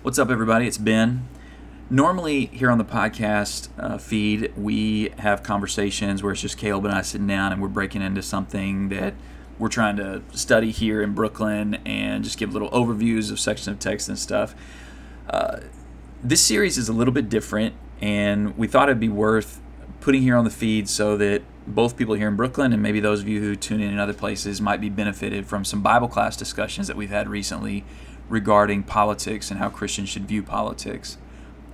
What's up, everybody? It's Ben. Normally, here on the podcast uh, feed, we have conversations where it's just Caleb and I sitting down and we're breaking into something that we're trying to study here in Brooklyn and just give little overviews of sections of text and stuff. Uh, this series is a little bit different, and we thought it'd be worth putting here on the feed so that both people here in Brooklyn and maybe those of you who tune in in other places might be benefited from some Bible class discussions that we've had recently regarding politics and how Christians should view politics.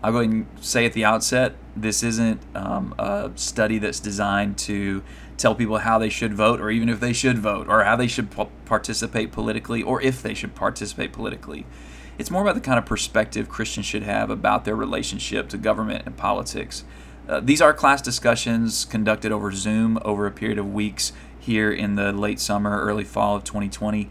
I'll go ahead and say at the outset this isn't um, a study that's designed to tell people how they should vote or even if they should vote or how they should participate politically or if they should participate politically. It's more about the kind of perspective Christians should have about their relationship to government and politics. Uh, these are class discussions conducted over Zoom over a period of weeks here in the late summer, early fall of 2020.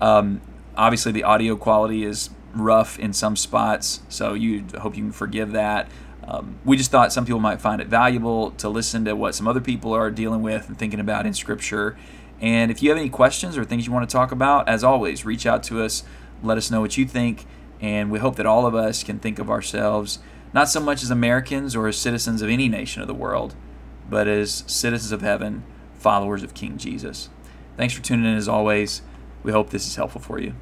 Um, obviously the audio quality is rough in some spots, so you hope you can forgive that. Um, we just thought some people might find it valuable to listen to what some other people are dealing with and thinking about in Scripture. And if you have any questions or things you want to talk about, as always, reach out to us. Let us know what you think. And we hope that all of us can think of ourselves not so much as Americans or as citizens of any nation of the world, but as citizens of heaven, followers of King Jesus. Thanks for tuning in as always. We hope this is helpful for you.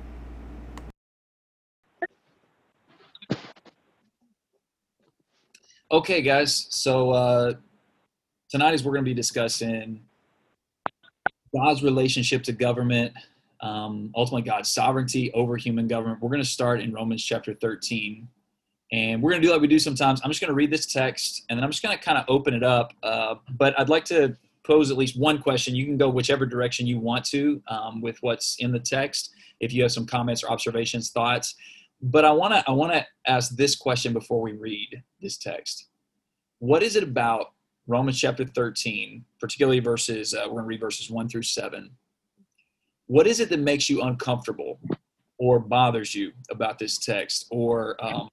Okay, guys. So uh, tonight is we're going to be discussing God's relationship to government, um, ultimately God's sovereignty over human government. We're going to start in Romans chapter 13, and we're going to do like we do sometimes. I'm just going to read this text, and then I'm just going to kind of open it up. Uh, but I'd like to pose at least one question. You can go whichever direction you want to um, with what's in the text. If you have some comments or observations, thoughts, but I want to I want to ask this question before we read this text. What is it about Romans chapter 13, particularly verses uh, we're going to read verses 1 through 7. What is it that makes you uncomfortable or bothers you about this text or um,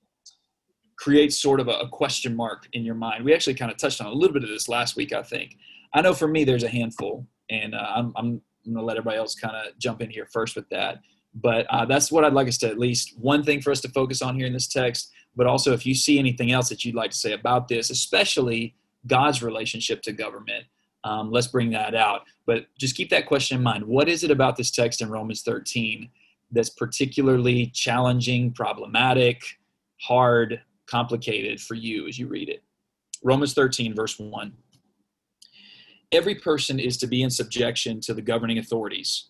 creates sort of a, a question mark in your mind? We actually kind of touched on a little bit of this last week, I think. I know for me, there's a handful, and uh, I'm, I'm going to let everybody else kind of jump in here first with that. But uh, that's what I'd like us to at least one thing for us to focus on here in this text. But also, if you see anything else that you'd like to say about this, especially God's relationship to government, um, let's bring that out. But just keep that question in mind. What is it about this text in Romans 13 that's particularly challenging, problematic, hard, complicated for you as you read it? Romans 13, verse 1. Every person is to be in subjection to the governing authorities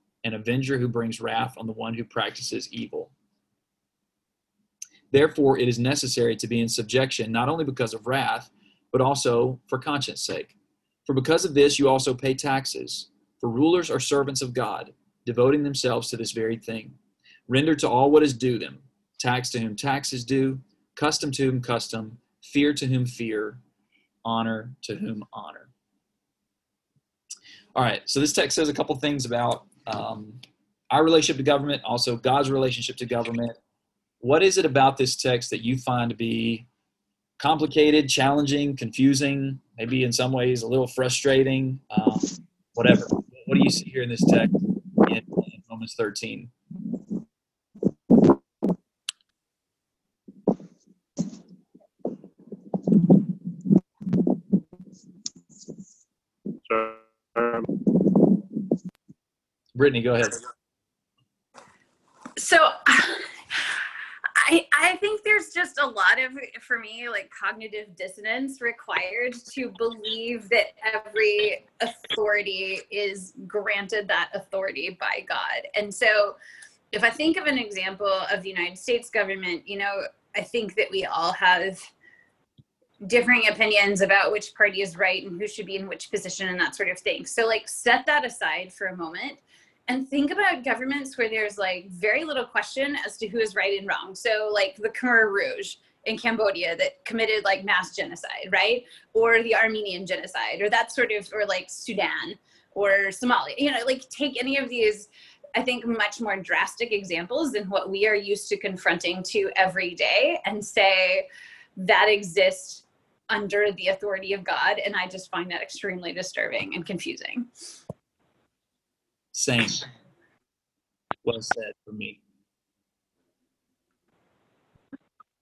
an avenger who brings wrath on the one who practices evil. Therefore, it is necessary to be in subjection, not only because of wrath, but also for conscience sake. For because of this, you also pay taxes. For rulers are servants of God, devoting themselves to this very thing. Render to all what is due them tax to whom tax is due, custom to whom custom, fear to whom fear, honor to whom honor. All right, so this text says a couple things about um, our relationship to government, also God's relationship to government. What is it about this text that you find to be complicated, challenging, confusing, maybe in some ways a little frustrating, um, whatever? What do you see here in this text in, in Romans 13? Brittany, go ahead. So I, I think there's just a lot of, for me, like cognitive dissonance required to believe that every authority is granted that authority by God. And so if I think of an example of the United States government, you know, I think that we all have differing opinions about which party is right and who should be in which position and that sort of thing. So, like, set that aside for a moment and think about governments where there's like very little question as to who is right and wrong. So like the Khmer Rouge in Cambodia that committed like mass genocide, right? Or the Armenian genocide, or that sort of, or like Sudan or Somalia. You know, like take any of these, I think, much more drastic examples than what we are used to confronting to every day and say that exists under the authority of God. And I just find that extremely disturbing and confusing. Same. Well said for me.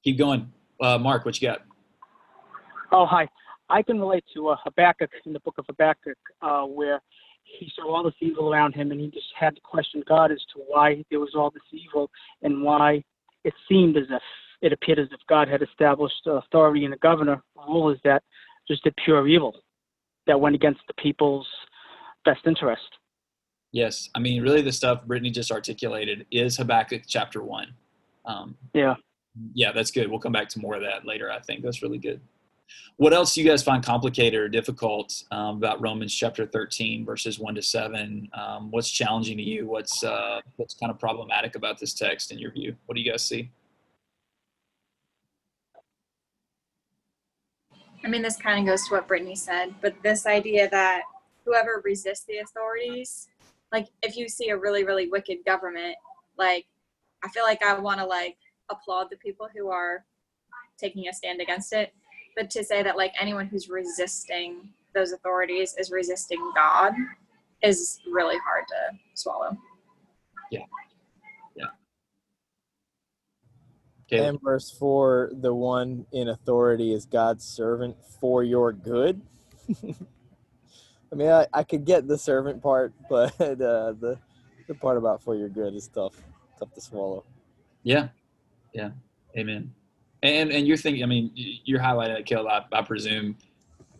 Keep going. Uh, Mark, what you got? Oh, hi. I can relate to uh, Habakkuk in the book of Habakkuk, uh, where he saw all this evil around him and he just had to question God as to why there was all this evil and why it seemed as if it appeared as if God had established authority in the governor. rule is that just did pure evil that went against the people's best interest. Yes, I mean, really, the stuff Brittany just articulated is Habakkuk chapter one. Um, yeah, yeah, that's good. We'll come back to more of that later. I think that's really good. What else do you guys find complicated or difficult um, about Romans chapter 13 verses 1 to 7? Um, what's challenging to you? What's uh, what's kind of problematic about this text in your view? What do you guys see? I mean, this kind of goes to what Brittany said, but this idea that whoever resists the authorities, like if you see a really, really wicked government, like I feel like I want to like applaud the people who are taking a stand against it. But to say that like anyone who's resisting those authorities is resisting God is really hard to swallow. Yeah. Yeah. Okay. And verse four, the one in authority is God's servant for your good. I mean, I, I could get the servant part, but uh, the the part about for your good is tough, tough to swallow. Yeah, yeah, amen. And and you're thinking, I mean, you're highlighting that, Kill. I, I presume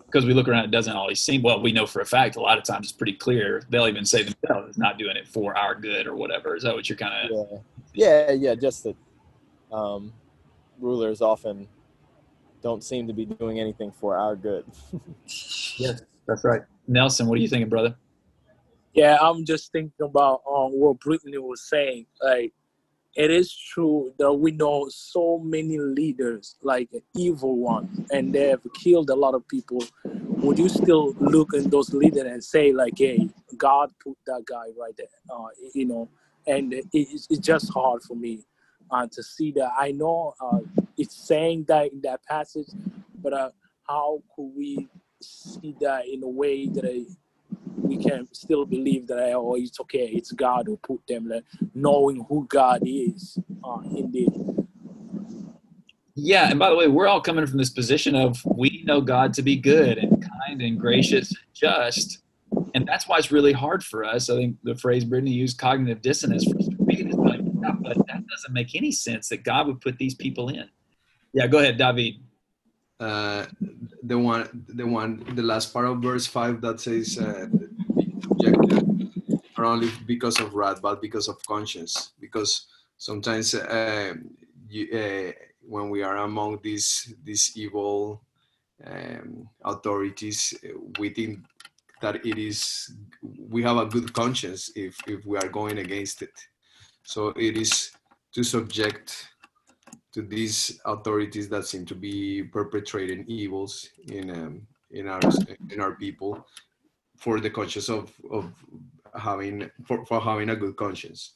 because we look around, it doesn't always seem well. We know for a fact a lot of times it's pretty clear. They'll even say themselves not doing it for our good or whatever. Is that what you're kind of? Yeah, yeah, yeah. Just that um, rulers often don't seem to be doing anything for our good. yes, that's right. Nelson, what are you thinking, brother? Yeah, I'm just thinking about um, what Brittany was saying. Like, it is true that we know so many leaders, like evil ones, and they have killed a lot of people. Would you still look at those leaders and say, like, hey, God put that guy right there? Uh, you know, and it's, it's just hard for me uh, to see that. I know uh, it's saying that in that passage, but uh, how could we see that in a way that I, we can still believe that I, oh it's okay it's god who put them there knowing who god is uh, indeed. Yeah and by the way we're all coming from this position of we know god to be good and kind and gracious and just and that's why it's really hard for us. I think the phrase brittany used cognitive dissonance for us to read is like yeah, but that doesn't make any sense that god would put these people in. Yeah go ahead david. Uh, the one, the one, the last part of verse five that says, uh, not only because of wrath, but because of conscience. Because sometimes uh, you, uh, when we are among these these evil um, authorities, we think that it is we have a good conscience if if we are going against it. So it is to subject to these authorities that seem to be perpetrating evils in um, in our in our people for the conscience of of having for, for having a good conscience.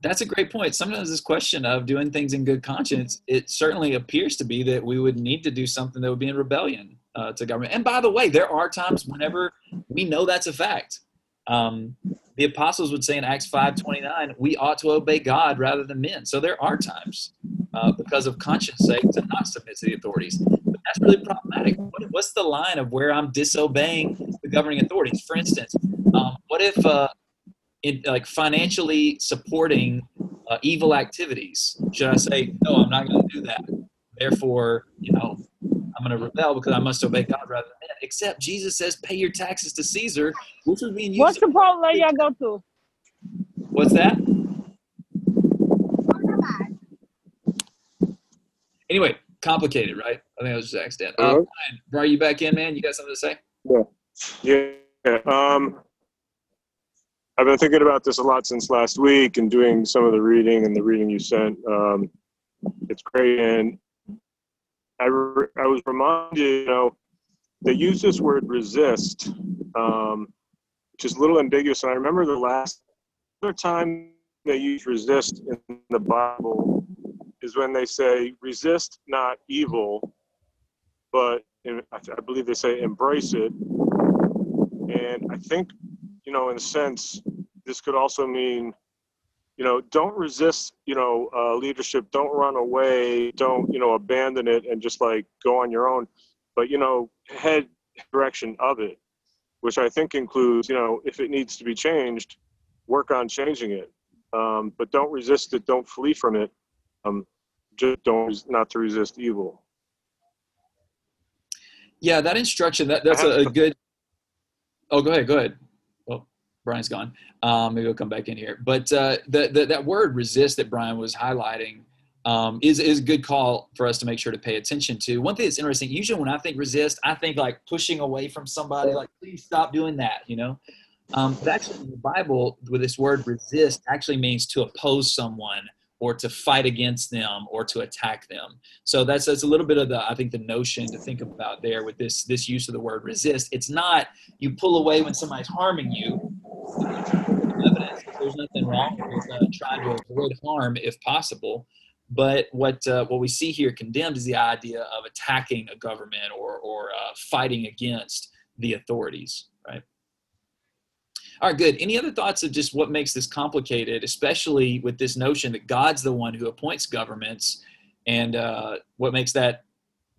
That's a great point. Sometimes this question of doing things in good conscience it certainly appears to be that we would need to do something that would be in rebellion uh, to government. And by the way there are times whenever we know that's a fact um, the apostles would say in Acts 5:29, we ought to obey God rather than men. So there are times, uh, because of conscience sake, to not submit to the authorities. But that's really problematic. What, what's the line of where I'm disobeying the governing authorities? For instance, um, what if, uh, in, like, financially supporting uh, evil activities? Should I say, no, I'm not going to do that? Therefore, you know, I'm going to rebel because I must obey God rather than men. Except Jesus says, pay your taxes to Caesar, which was being used. What's the problem y'all go to? What's that? Anyway, complicated, right? I think I was just accident. Uh, Brian, Brian, you back in, man? You got something to say? Yeah. Yeah. Um, I've been thinking about this a lot since last week and doing some of the reading and the reading you sent. Um, it's great. And I, re- I was reminded, you know, they use this word resist, um, which is a little ambiguous. And I remember the last other time they use resist in the Bible is when they say, resist not evil, but in, I, I believe they say, embrace it. And I think, you know, in a sense, this could also mean you know don't resist you know uh, leadership. Don't run away. Don't you know abandon it and just like go on your own. But you know head direction of it which i think includes you know if it needs to be changed work on changing it. Um, but don't resist it. Don't flee from it. Um, just don't not to resist evil. Yeah that instruction that, that's a, a good oh go ahead go ahead Brian's gone. Um, maybe he'll come back in here. But uh, the, the, that word resist that Brian was highlighting um, is, is a good call for us to make sure to pay attention to. One thing that's interesting, usually when I think resist, I think like pushing away from somebody, like, please stop doing that, you know? Um, actually, in the Bible, with this word resist, actually means to oppose someone or to fight against them or to attack them. So that's that's a little bit of the I think the notion to think about there with this this use of the word resist. It's not you pull away when somebody's harming you. Evidence there's nothing wrong with uh, trying to avoid harm if possible. But what uh, what we see here condemned is the idea of attacking a government or or uh, fighting against the authorities, right? All right, good. Any other thoughts of just what makes this complicated, especially with this notion that God's the one who appoints governments, and uh, what makes that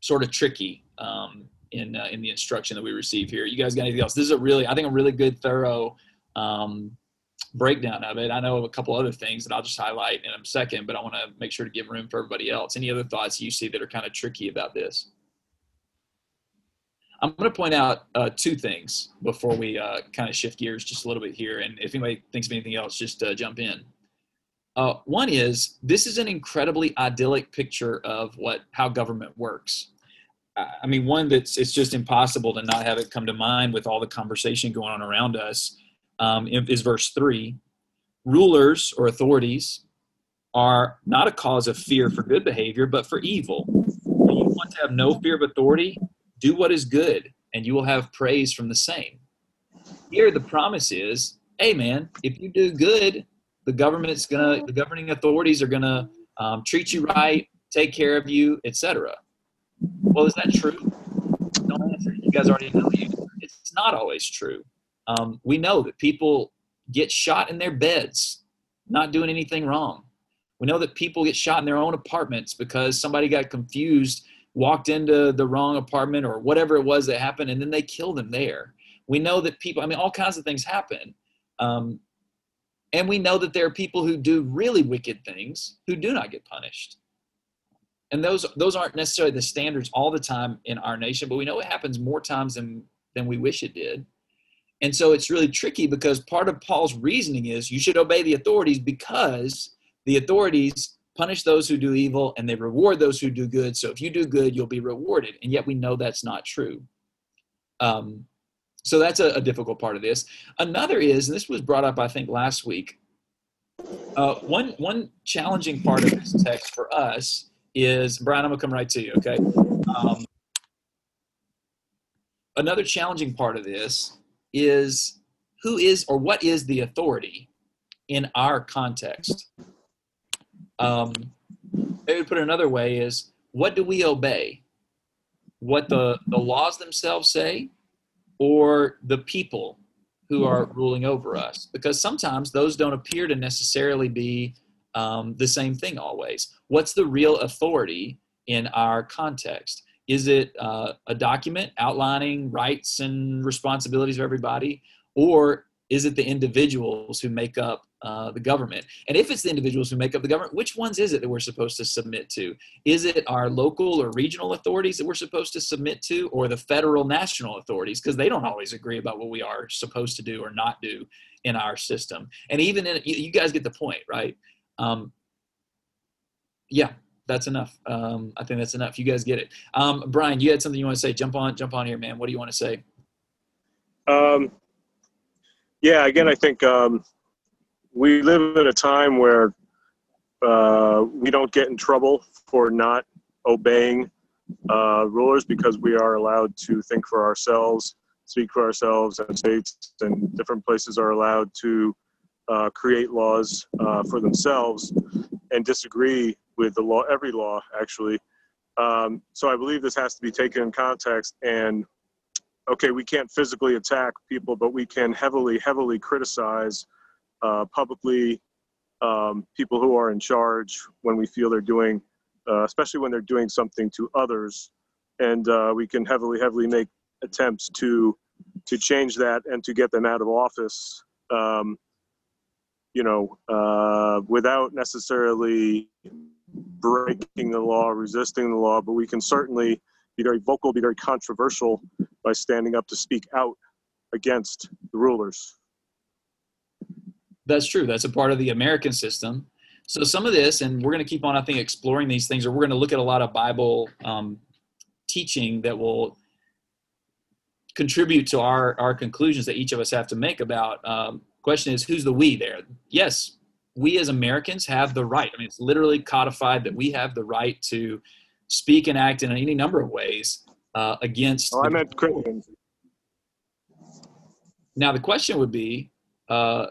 sort of tricky um, in uh, in the instruction that we receive here? You guys got anything else? This is a really, I think, a really good, thorough um, breakdown of it. I know of a couple other things that I'll just highlight in a second, but I want to make sure to give room for everybody else. Any other thoughts you see that are kind of tricky about this? I'm going to point out uh, two things before we uh, kind of shift gears just a little bit here. And if anybody thinks of anything else, just uh, jump in. Uh, one is this is an incredibly idyllic picture of what how government works. I mean, one that's it's just impossible to not have it come to mind with all the conversation going on around us um, is verse three. Rulers or authorities are not a cause of fear for good behavior, but for evil. You want to have no fear of authority, do what is good, and you will have praise from the same. Here, the promise is, hey, man, if you do good, the government's gonna, the governing authorities are gonna um, treat you right, take care of you, etc. Well, is that true? Don't answer. You guys already know you. It's not always true. Um, we know that people get shot in their beds, not doing anything wrong. We know that people get shot in their own apartments because somebody got confused walked into the wrong apartment or whatever it was that happened, and then they kill them there. We know that people, I mean, all kinds of things happen. Um, and we know that there are people who do really wicked things who do not get punished. And those those aren't necessarily the standards all the time in our nation, but we know it happens more times than than we wish it did. And so it's really tricky because part of Paul's reasoning is you should obey the authorities because the authorities punish those who do evil and they reward those who do good. So if you do good, you'll be rewarded. And yet we know that's not true. Um, so that's a, a, difficult part of this. Another is, and this was brought up, I think, last week. Uh, one one challenging part of this text for us is Brian. I'm gonna come right to you. Okay. Um, another challenging part of this is who is or what is the authority in our context. Um, maybe put it another way is what do we obey? What the, the laws themselves say or the people who are ruling over us? Because sometimes those don't appear to necessarily be um, the same thing always. What's the real authority in our context? Is it uh, a document outlining rights and responsibilities of everybody? Or is it the individuals who make up uh, the government? And if it's the individuals who make up the government, which ones is it that we're supposed to submit to? Is it our local or regional authorities that we're supposed to submit to, or the federal national authorities? Because they don't always agree about what we are supposed to do or not do in our system. And even in, you guys get the point, right? Um, yeah, that's enough. Um, I think that's enough. You guys get it. Um, Brian, you had something you want to say? Jump on, jump on here, man. What do you want to say? Um, yeah, again, I think um, we live in a time where uh, we don't get in trouble for not obeying uh, rulers because we are allowed to think for ourselves, speak for ourselves, and states and different places are allowed to uh, create laws uh, for themselves and disagree with the law, every law actually. Um, so I believe this has to be taken in context and okay, we can't physically attack people, but we can heavily, heavily criticize uh, publicly um, people who are in charge when we feel they're doing, uh, especially when they're doing something to others, and uh, we can heavily, heavily make attempts to to change that and to get them out of office. Um, you know, uh, without necessarily breaking the law, resisting the law, but we can certainly be very vocal, be very controversial by standing up to speak out against the rulers. That's true. That's a part of the American system. So some of this, and we're going to keep on, I think, exploring these things, or we're going to look at a lot of Bible um, teaching that will contribute to our our conclusions that each of us have to make about. Um, question is, who's the we there? Yes, we as Americans have the right. I mean, it's literally codified that we have the right to speak and act in any number of ways uh, against. Oh, I meant Christians. Now the question would be, uh,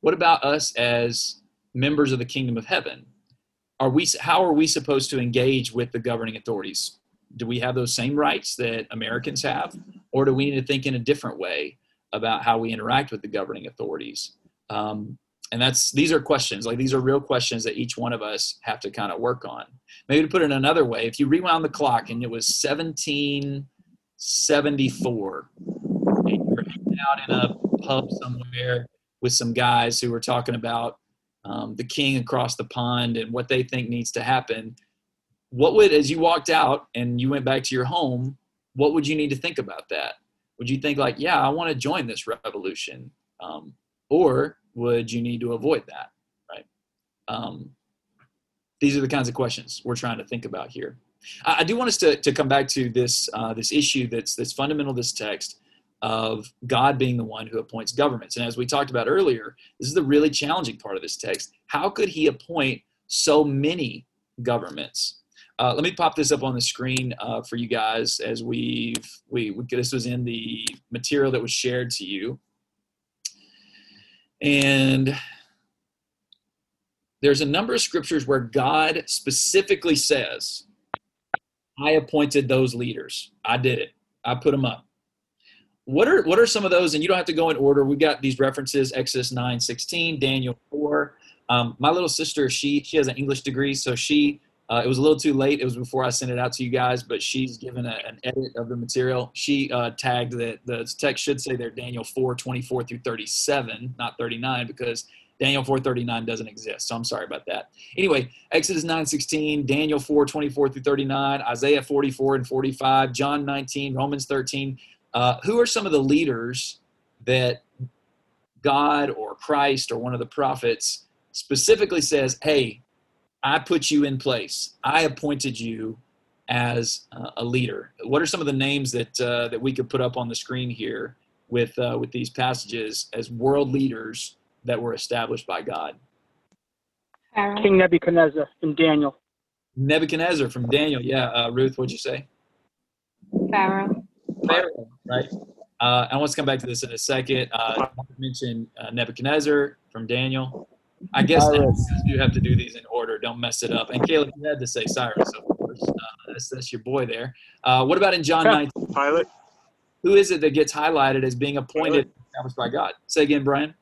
what about us as members of the kingdom of heaven? Are we? How are we supposed to engage with the governing authorities? Do we have those same rights that Americans have, or do we need to think in a different way about how we interact with the governing authorities? Um, and that's these are questions like these are real questions that each one of us have to kind of work on. Maybe to put it another way if you rewound the clock and it was 1774 and you were hanging out in a pub somewhere with some guys who were talking about um, the king across the pond and what they think needs to happen what would as you walked out and you went back to your home what would you need to think about that? Would you think like yeah i want to join this revolution um, or would you need to avoid that, right? Um, these are the kinds of questions we're trying to think about here. I, I do want us to, to come back to this uh, this issue that's that's fundamental to this text of God being the one who appoints governments. And as we talked about earlier, this is the really challenging part of this text. How could He appoint so many governments? Uh, let me pop this up on the screen uh, for you guys as we've we, we this was in the material that was shared to you. And there's a number of scriptures where God specifically says, I appointed those leaders. I did it. I put them up. What are what are some of those? And you don't have to go in order. We've got these references: Exodus 9, 16, Daniel 4. Um, my little sister, she she has an English degree, so she uh, it was a little too late. It was before I sent it out to you guys, but she's given a, an edit of the material. She uh, tagged that the text should say there Daniel 4, 24 through 37, not 39, because Daniel 4, 39 doesn't exist. So I'm sorry about that. Anyway, Exodus 9, 16, Daniel 4, 24 through 39, Isaiah 44 and 45, John 19, Romans 13. Uh, who are some of the leaders that God or Christ or one of the prophets specifically says, hey, I put you in place. I appointed you as uh, a leader. What are some of the names that uh, that we could put up on the screen here with uh, with these passages as world leaders that were established by God? King Nebuchadnezzar from Daniel. Nebuchadnezzar from Daniel. Yeah, uh, Ruth, what'd you say? Pharaoh. Pharaoh, right? Uh, I want to come back to this in a second. Uh, mention Nebuchadnezzar from Daniel. I guess you have to do these in order. Don't mess it up. And Caleb, you had to say Cyrus, of course. Uh, that's, that's your boy there. Uh, what about in John 19? Pilate. Who is it that gets highlighted as being appointed, established by God? Say again, Brian.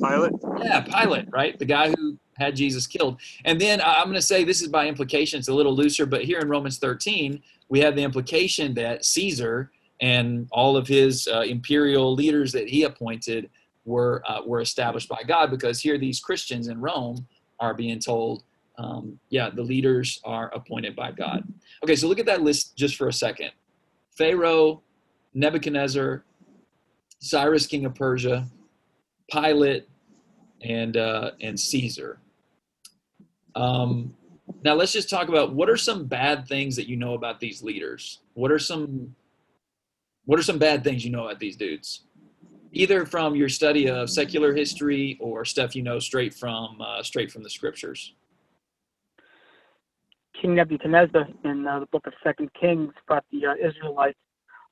Pilate. Yeah, Pilate, right? The guy who had Jesus killed. And then I'm going to say this is by implication. It's a little looser, but here in Romans 13, we have the implication that Caesar and all of his uh, imperial leaders that he appointed were uh, were established by God because here these Christians in Rome are being told, um, yeah, the leaders are appointed by God. Okay, so look at that list just for a second: Pharaoh, Nebuchadnezzar, Cyrus, king of Persia, Pilate, and uh, and Caesar. Um, now let's just talk about what are some bad things that you know about these leaders. What are some What are some bad things you know about these dudes? Either from your study of secular history or stuff you know straight from uh, straight from the scriptures. King Nebuchadnezzar in uh, the book of Second Kings brought the uh, Israelites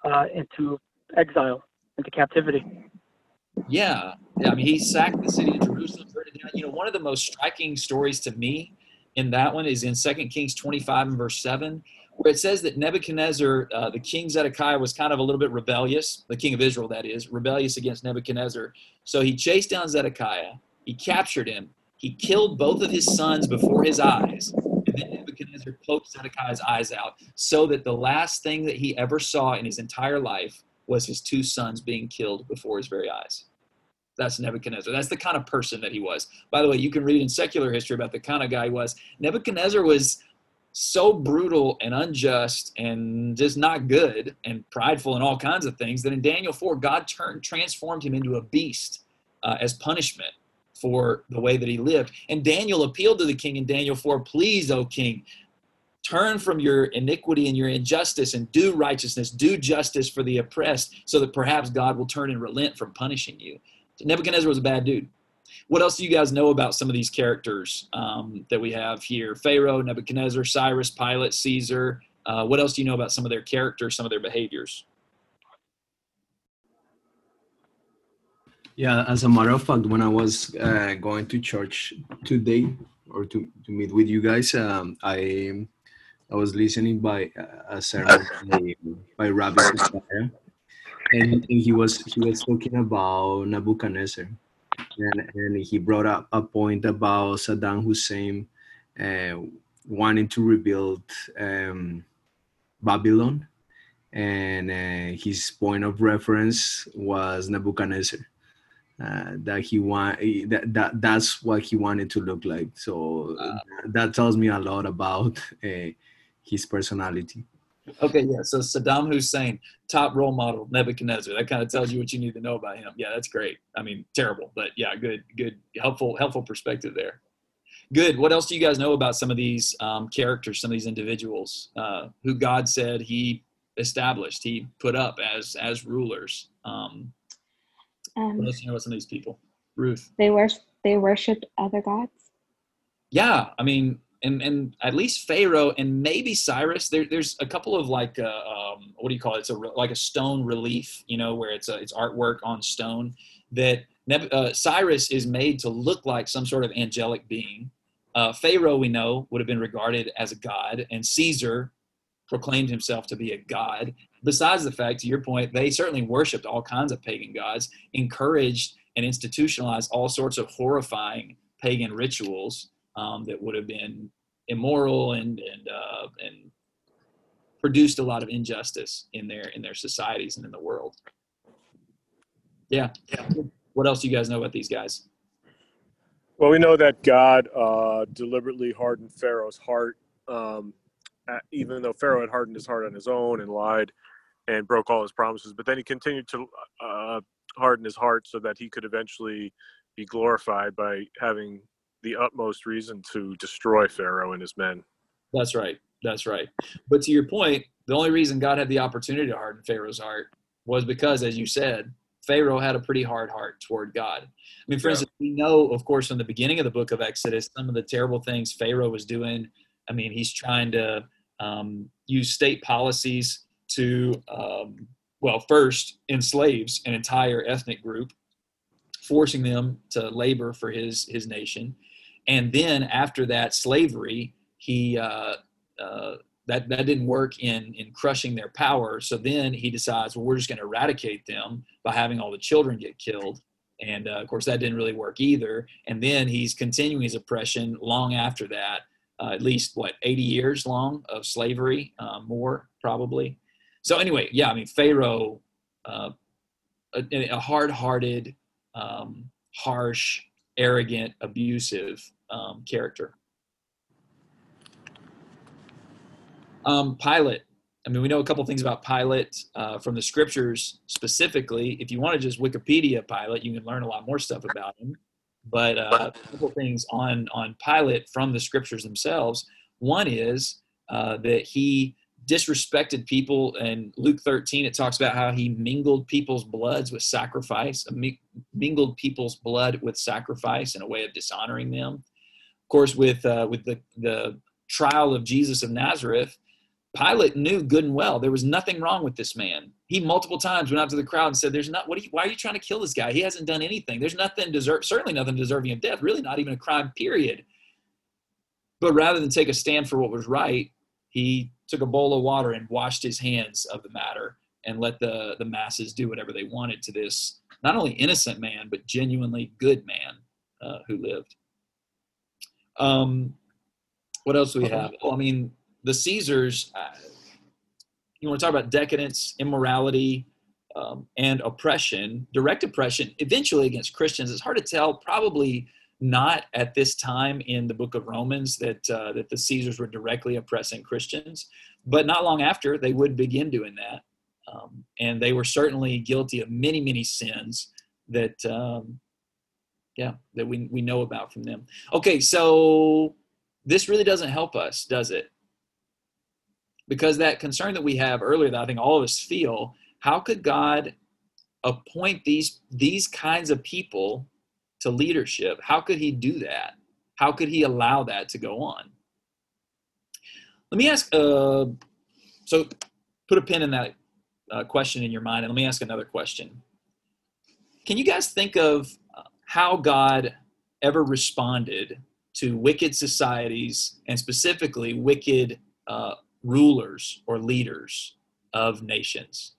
uh, into exile, into captivity. Yeah, yeah. I mean, he sacked the city of Jerusalem. You know, one of the most striking stories to me in that one is in Second Kings 25 and verse 7, where it says that Nebuchadnezzar, uh, the king Zedekiah, was kind of a little bit rebellious, the king of Israel, that is, rebellious against Nebuchadnezzar. So he chased down Zedekiah, he captured him, he killed both of his sons before his eyes, and then Nebuchadnezzar poked Zedekiah's eyes out so that the last thing that he ever saw in his entire life was his two sons being killed before his very eyes. That's Nebuchadnezzar. That's the kind of person that he was. By the way, you can read in secular history about the kind of guy he was. Nebuchadnezzar was so brutal and unjust and just not good and prideful and all kinds of things that in Daniel 4, God turned transformed him into a beast uh, as punishment for the way that he lived. And Daniel appealed to the king in Daniel 4, please, O king, turn from your iniquity and your injustice and do righteousness, do justice for the oppressed, so that perhaps God will turn and relent from punishing you. Nebuchadnezzar was a bad dude. What else do you guys know about some of these characters um, that we have here? Pharaoh, Nebuchadnezzar, Cyrus, Pilate, Caesar. Uh, what else do you know about some of their characters, some of their behaviors? Yeah, as a matter of fact, when I was uh, going to church today or to, to meet with you guys, um, I I was listening by a sermon by, by Rabbi and he was he was talking about Nebuchadnezzar, and, and he brought up a point about Saddam Hussein uh, wanting to rebuild um, Babylon, and uh, his point of reference was Nebuchadnezzar. Uh, that he want that, that that's what he wanted to look like. So that tells me a lot about uh, his personality. Okay, yeah. So Saddam Hussein, top role model, Nebuchadnezzar. That kind of tells you what you need to know about him. Yeah, that's great. I mean, terrible, but yeah, good, good, helpful, helpful perspective there. Good. What else do you guys know about some of these um, characters, some of these individuals uh, who God said He established, He put up as as rulers? Um, Um, what else do you know about some of these people? Ruth. they worship they worshipped other gods. Yeah, I mean, and and at least Pharaoh and maybe Cyrus. There, there's a couple of like, uh, um, what do you call it? It's a like a stone relief, you know, where it's a, it's artwork on stone that Neb- uh, Cyrus is made to look like some sort of angelic being. Uh, Pharaoh, we know, would have been regarded as a god, and Caesar proclaimed himself to be a god. Besides the fact, to your point, they certainly worshipped all kinds of pagan gods, encouraged and institutionalized all sorts of horrifying pagan rituals um, that would have been immoral and and uh, and produced a lot of injustice in their in their societies and in the world. Yeah, yeah. What else do you guys know about these guys? Well, we know that God uh, deliberately hardened Pharaoh's heart, um, even though Pharaoh had hardened his heart on his own and lied and broke all his promises. But then he continued to uh, harden his heart so that he could eventually be glorified by having the utmost reason to destroy Pharaoh and his men. That's right. That's right. But to your point, the only reason God had the opportunity to harden Pharaoh's heart was because, as you said, Pharaoh had a pretty hard heart toward God. I mean, for Yeah. instance, we know, of course, from the beginning of the book of Exodus, some of the terrible things Pharaoh was doing. I mean, he's trying to um, use state policies to, um, well, first enslaves an entire ethnic group, forcing them to labor for his his nation, and then after that slavery, he uh, uh, that that didn't work in in crushing their power. So then he decides, well, we're just going to eradicate them by having all the children get killed. And uh, of course, that didn't really work either. And then he's continuing his oppression long after that, uh, at least what 80 years long of slavery, uh, more probably. So anyway, yeah, I mean Pharaoh, uh, a, a hard-hearted, um, harsh, arrogant, abusive um, character. Um, Pilate. I mean, we know a couple things about Pilate uh, from the scriptures specifically. If you want to just Wikipedia Pilate, you can learn a lot more stuff about him. But uh, a couple things on on Pilate from the scriptures themselves. One is uh, that he disrespected people. And Luke 13, it talks about how he mingled people's bloods with sacrifice, mingled people's blood with sacrifice in a way of dishonoring them. Of course, with uh, with the the trial of Jesus of Nazareth, Pilate knew good and well there was nothing wrong with this man. He multiple times went out to the crowd and said, "There's not. What? Are you, why are you trying to kill this guy? He hasn't done anything. There's nothing deserve. Certainly nothing deserving of death. Really, not even a crime. Period." But rather than take a stand for what was right, he took a bowl of water and washed his hands of the matter and let the the masses do whatever they wanted to this not only innocent man but genuinely good man uh, who lived. Um, what else do we have? Well, I mean, the Caesars. Uh, you want to talk about decadence, immorality, um, and oppression, direct oppression, eventually against Christians. It's hard to tell. Probably not at this time in the book of Romans that uh, that the Caesars were directly oppressing Christians, but not long after they would begin doing that, um, and they were certainly guilty of many many sins that um, yeah that we we know about from them. Okay, so this really doesn't help us, does it? Because that concern that we have earlier, that I think all of us feel, how could God appoint these these kinds of people to leadership? How could He do that? How could He allow that to go on? Let me ask. Uh, so, put a pin in that uh, question in your mind, and let me ask another question. Can you guys think of how God ever responded to wicked societies and specifically wicked uh, rulers or leaders of nations.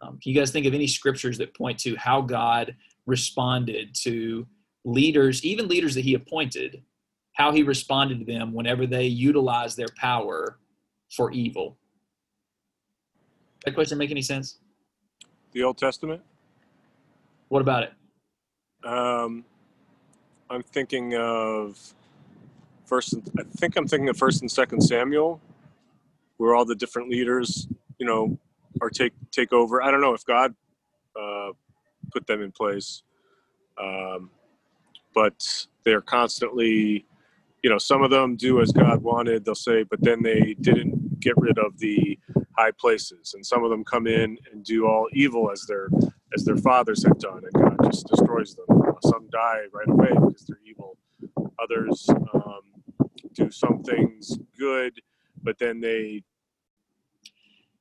Um, can you guys think of any scriptures that point to how God responded to leaders, even leaders that he appointed, how he responded to them whenever they utilized their power for evil? That question make any sense? The Old Testament. What about it? Um, I'm thinking of first. I think I'm thinking of First and Second Samuel, where all the different leaders, you know, are take take over. I don't know if God uh, put them in place, um, but they're constantly, you know, some of them do as God wanted. They'll say, but then they didn't get rid of the high places, and some of them come in and do all evil as their as their fathers had done, and God just destroys them. Some die right away because they're evil. Others um, do some things good, but then they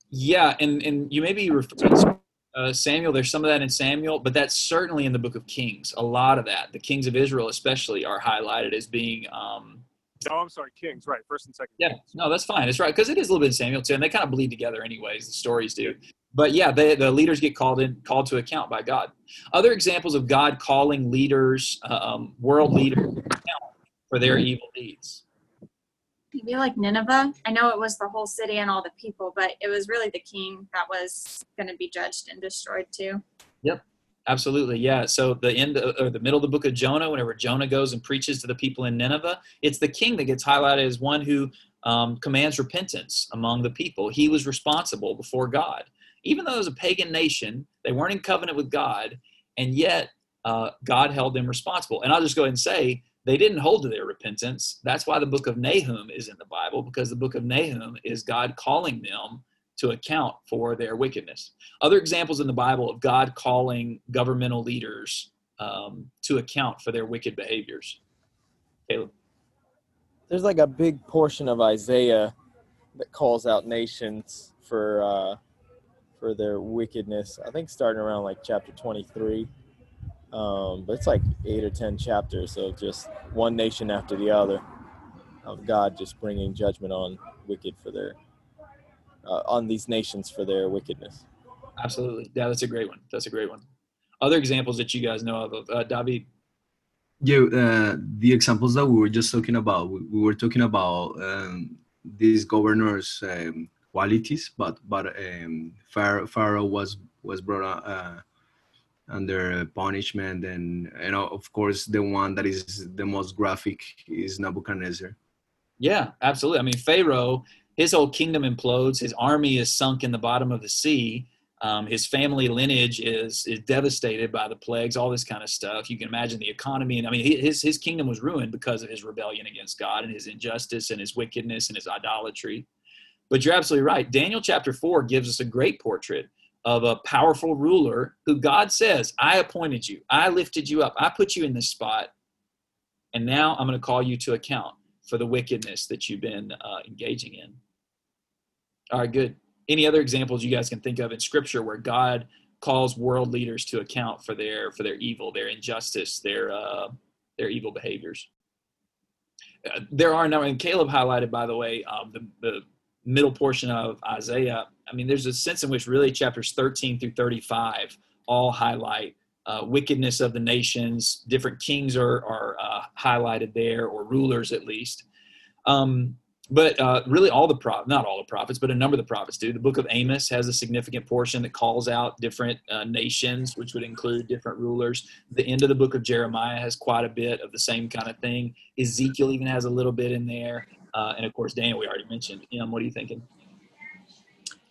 Yeah, and and you may be referring to uh, Samuel. There's some of that in Samuel, but that's certainly in the Book of Kings. A lot of that, the kings of Israel especially, are highlighted as being. Um, oh, I'm sorry, Kings, right? First and second. yeah, no, that's fine. It's right because it is a little bit Samuel too, and they kind of bleed together anyways. The stories do, but yeah, they, the leaders get called in, called to account by God. Other examples of God calling leaders, uh, um, world leaders, for their evil deeds. Maybe like Nineveh. I know it was the whole city and all the people, but it was really the king that was going to be judged and destroyed too. Yep, absolutely, yeah. So the end of, or the middle of the book of Jonah, whenever Jonah goes and preaches to the people in Nineveh, it's the king that gets highlighted as one who um, commands repentance among the people. He was responsible before God, even though it was a pagan nation. They weren't in covenant with God, and yet uh, God held them responsible. And I'll just go ahead and say they didn't hold to their repentance. That's why the book of Nahum is in the Bible, because the book of Nahum is God calling them to account for their wickedness. Other examples in the Bible of God calling governmental leaders um, to account for their wicked behaviors. Caleb. There's like a big portion of Isaiah that calls out nations for uh, for their wickedness. I think starting around like chapter 23. Um, but it's like eight or ten chapters of just one nation after the other of God just bringing judgment on wicked for their uh, on these nations for their wickedness. Absolutely. Yeah, that's a great one. That's a great one. Other examples that you guys know of, uh, David. Yeah, uh, the examples that we were just talking about, we, we were talking about um, these governors' um, qualities, but but um, Pharaoh, was was brought uh, under punishment, and you know, of course, the one that is the most graphic is Nebuchadnezzar. Yeah, absolutely. I mean, Pharaoh, his whole kingdom implodes. His army is sunk in the bottom of the sea. Um, his family lineage is is devastated by the plagues, all this kind of stuff. You can imagine the economy, and I mean, his his kingdom was ruined because of his rebellion against God and his injustice and his wickedness and his idolatry. But you're absolutely right. Daniel chapter 4 gives us a great portrait of a powerful ruler who God says, I appointed you, I lifted you up, I put you in this spot, and now I'm going to call you to account for the wickedness that you've been uh, engaging in. All right, good. Any other examples you guys can think of in Scripture where God calls world leaders to account for their for their evil, their injustice, their uh, their evil behaviors? Uh, there are now, and Caleb highlighted, by the way, um, the, the middle portion of Isaiah. I mean, there's a sense in which really chapters 13 through 35 all highlight uh, wickedness of the nations. Different kings are, are uh, highlighted there, or rulers at least. Um, but uh, really, all the prophets, not all the prophets, but a number of the prophets do. The book of Amos has a significant portion that calls out different uh, nations, which would include different rulers. The end of the book of Jeremiah has quite a bit of the same kind of thing. Ezekiel even has a little bit in there. Uh, and of course, Daniel, we already mentioned. Em, what are you thinking?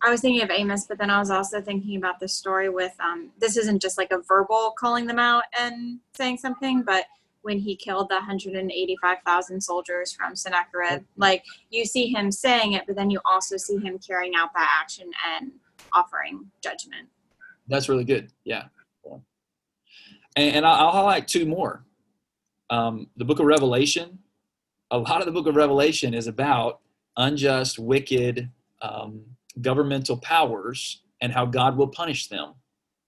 I was thinking of Amos, but then I was also thinking about the story with um, this isn't just like a verbal calling them out and saying something, but when he killed the 185,000 soldiers from Sennacherib, like you see him saying it, but then you also see him carrying out that action and offering judgment. That's really good. Yeah. And, and I'll highlight two more. Um, the book of Revelation, a lot of the book of Revelation is about unjust, wicked, um, governmental powers and how God will punish them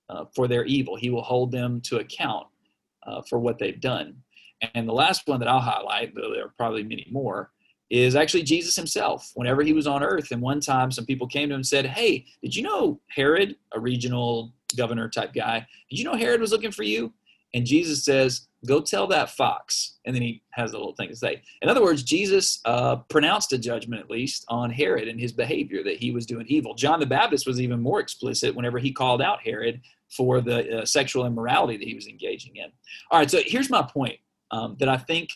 uh, for their evil. He will hold them to account uh, for what they've done. And the last one that I'll highlight, though there are probably many more, is actually Jesus himself. Whenever he was on earth, and one time some people came to him and said, Hey, did you know Herod, a regional governor type guy, did you know Herod was looking for you? And Jesus says, Go tell that fox. And then he has a little thing to say. In other words, Jesus uh, pronounced a judgment, at least, on Herod and his behavior, that he was doing evil. John the Baptist was even more explicit whenever he called out Herod for the uh, sexual immorality that he was engaging in. All right, so here's my point um, that I think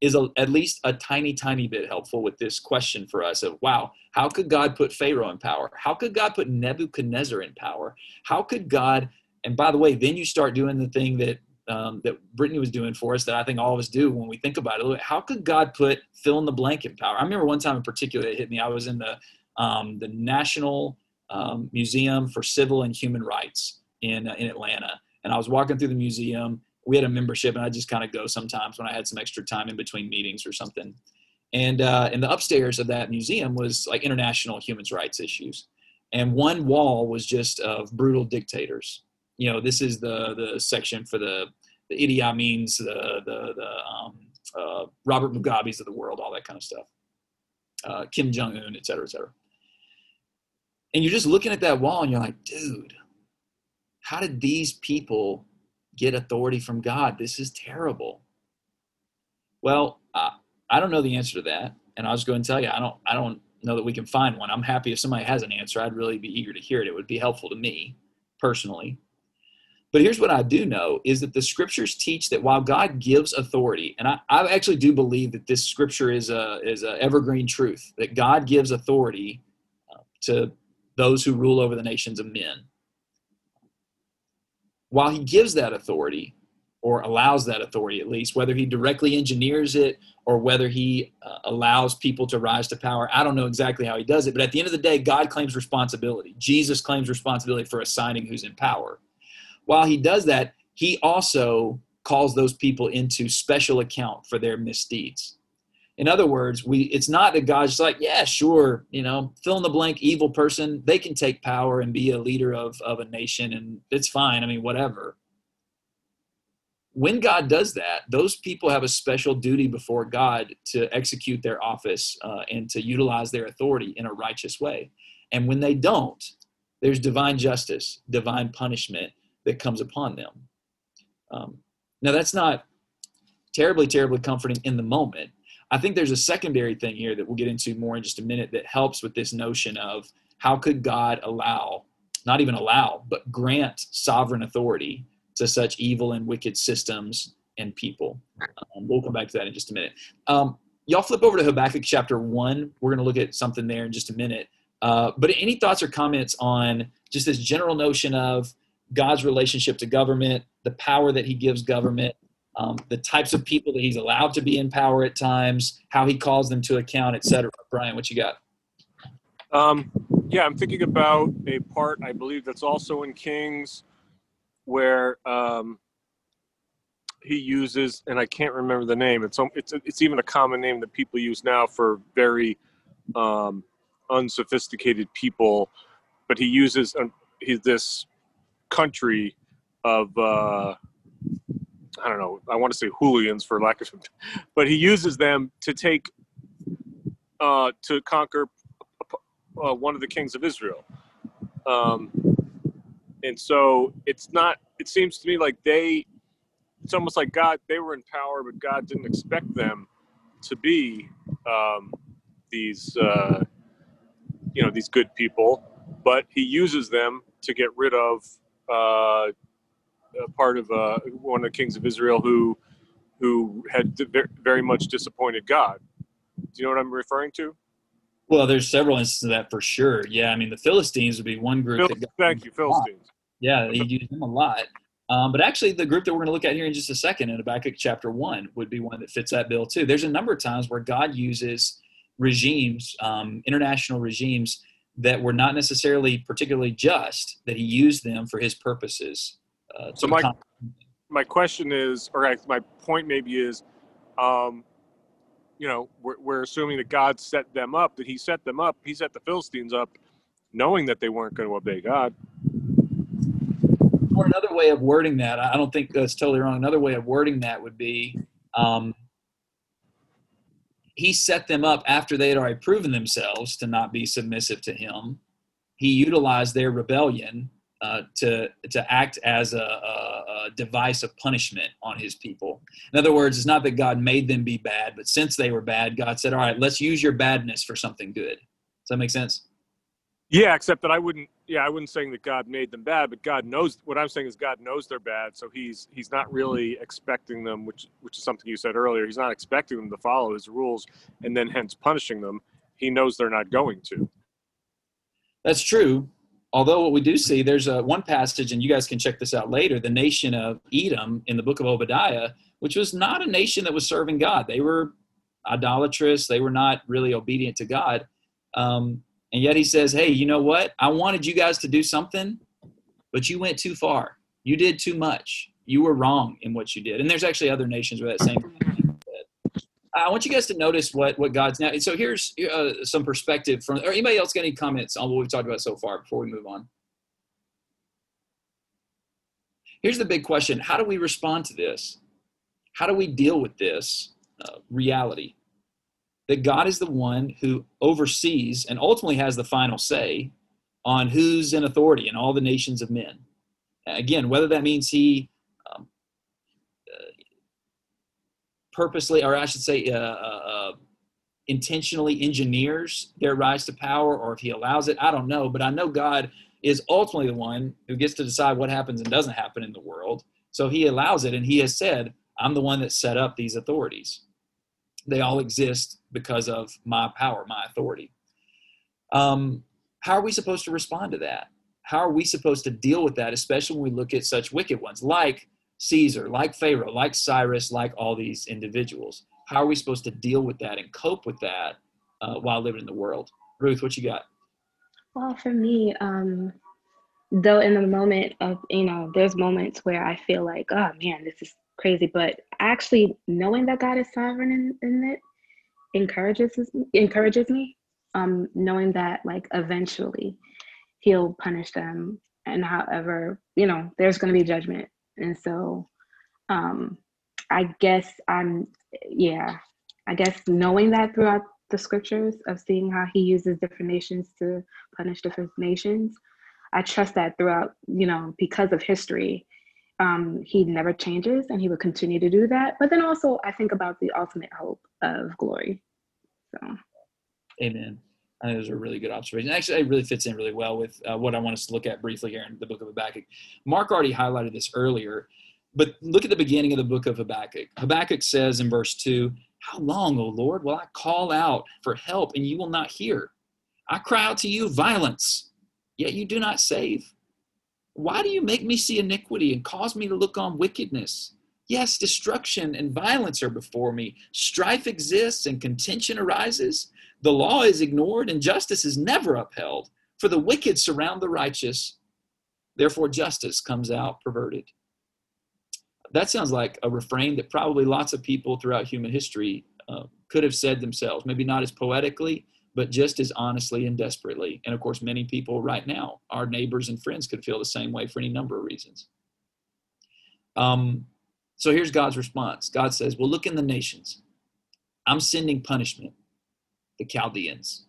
is a, at least a tiny, tiny bit helpful with this question for us of wow, how could God put Pharaoh in power? How could God put Nebuchadnezzar in power? How could God, and by the way, then you start doing the thing that um, that Brittany was doing for us that I think all of us do when we think about it. How could God put fill in the blank in power? I remember one time in particular it hit me. I was in the um, the National um, Museum for Civil and Human Rights in uh, in Atlanta, and I was walking through the museum. We had a membership, and I just kind of go sometimes when I had some extra time in between meetings or something. And uh, in the upstairs of that museum was like international human rights issues, and one wall was just of brutal dictators you know, this is the the section for the the Idi Amin's, the the the um, uh, Robert Mugabe's of the world, all that kind of stuff, uh, Kim Jong Un, et cetera, et cetera. And you're just looking at that wall, and you're like, dude, how did these people get authority from God? This is terrible. Well, uh, I don't know the answer to that, and I'll just go and tell you, I don't, I don't know that we can find one. I'm happy if somebody has an answer. I'd really be eager to hear it. It would be helpful to me personally. But here's what I do know is that the scriptures teach that while God gives authority, and I, I actually do believe that this scripture is a is a evergreen truth that God gives authority uh, to those who rule over the nations of men. While He gives that authority, or allows that authority at least, whether He directly engineers it or whether He uh, allows people to rise to power, I don't know exactly how He does it. But at the end of the day, God claims responsibility. Jesus claims responsibility for assigning who's in power while he does that, he also calls those people into special account for their misdeeds. In other words, we it's not that God's just like, yeah, sure, you know, fill in the blank evil person, they can take power and be a leader of, of a nation and it's fine. I mean, whatever. When God does that, those people have a special duty before God to execute their office uh, and to utilize their authority in a righteous way. And when they don't, there's divine justice, divine punishment, that comes upon them. Um, now, that's not terribly, terribly comforting in the moment. I think there's a secondary thing here that we'll get into more in just a minute that helps with this notion of how could God allow, not even allow, but grant sovereign authority to such evil and wicked systems and people. Um, we'll come back to that in just a minute. Um, y'all flip over to Habakkuk chapter 1. We're going to look at something there in just a minute. Uh, but any thoughts or comments on just this general notion of God's relationship to government, the power that he gives government, um, the types of people that he's allowed to be in power at times, how he calls them to account, et cetera. Brian, what you got? Um, yeah, I'm thinking about a part I believe that's also in Kings where um, he uses, and I can't remember the name. It's it's it's even a common name that people use now for very um, unsophisticated people, but he uses um, he's this country of uh, I don't know. I want to say hooligans for lack of, but he uses them to take uh, to conquer uh, one of the kings of Israel. Um, and so it's not. It seems to me like they. It's almost like God. They were in power, but God didn't expect them to be um, these. Uh, you know these good people, but He uses them to get rid of uh, a part of uh, one of the kings of Israel who who had very much disappointed God. Do you know what I'm referring to? Well, there's several instances of that for sure. Yeah, I mean the Philistines would be one group. Phil- thank you, Philistines. Yeah, he used them a lot. Um, but actually, the group that we're going to look at here in just a second in Habakkuk chapter one would be one that fits that bill too. There's a number of times where God uses regimes, um, international regimes, that were not necessarily particularly just, that He used them for His purposes. Uh, so my my question is, or my point maybe is, um, you know, we're, we're assuming that God set them up, that He set them up, He set the Philistines up, knowing that they weren't going to obey God. Or another way of wording that, I don't think that's totally wrong. Another way of wording that would be, um, He set them up after they had already proven themselves to not be submissive to Him. He utilized their rebellion uh, to to act as a, a, a, device of punishment on his people. In other words, it's not that God made them be bad, but since they were bad, God said, "All right, let's use your badness for something good." Does that make sense? Yeah, except that I wouldn't. Yeah, I wouldn't saying that God made them bad, but God knows. What I'm saying is God knows they're bad, so he's he's not really expecting them, which which is something you said earlier. He's not expecting them to follow his rules, and then hence punishing them. He knows they're not going to. That's true, although what we do see there's a one passage and you guys can check this out later the nation of edom in the book of obadiah which was not a nation that was serving god they were idolatrous they were not really obedient to god um, and yet he says hey you know what i wanted you guys to do something but you went too far you did too much you were wrong in what you did and there's actually other nations where that same I want you guys to notice what what God's now. So here's uh, some perspective from. Or anybody else got any comments on what we've talked about so far before we move on? Here's the big question: How do we respond to this? How do we deal with this uh, reality? That God is the one who oversees and ultimately has the final say on who's in authority in all the nations of men. Again, whether that means He purposely, or I should say, uh, uh, uh, intentionally engineers their rise to power, or if he allows it, I don't know. But I know God is ultimately the one who gets to decide what happens and doesn't happen in the world. So he allows it, and he has said, I'm the one that set up these authorities. They all exist because of my power, my authority. Um, how are we supposed to respond to that? How are we supposed to deal with that, especially when we look at such wicked ones like Caesar, like Pharaoh, like Cyrus, like all these individuals. How are we supposed to deal with that and cope with that uh, while living in the world? Ruth, what you got? Well, for me, um, though, in the moment of, you know, there's moments where I feel like, oh man, this is crazy, but actually knowing that God is sovereign in, in it encourages encourages me. Um, knowing that like eventually He'll punish them, and however, you know, there's going to be judgment and so um, I guess I'm, yeah, I guess knowing that throughout the scriptures of seeing how he uses different nations to punish different nations, I trust that throughout, you know, because of history, um, he never changes and he will continue to do that. But then also, I think about the ultimate hope of glory. So, amen. I think those are really good observations. Actually, it really fits in really well with uh, what I want us to look at briefly here in the book of Habakkuk. Mark already highlighted this earlier, but look at the beginning of the book of Habakkuk. Habakkuk says in verse 2 How long, O Lord, will I call out for help and you will not hear? I cry out to you violence, yet you do not save. Why do you make me see iniquity and cause me to look on wickedness? Yes, destruction and violence are before me. Strife exists and contention arises. The law is ignored and justice is never upheld. For the wicked surround the righteous, therefore justice comes out perverted. That sounds like a refrain that probably lots of people throughout human history uh, could have said themselves. Maybe not as poetically, but just as honestly and desperately. And of course, many people right now, our neighbors and friends, could feel the same way for any number of reasons. Um, so here's God's response God says, Well, look in the nations. I'm sending punishment. The Chaldeans.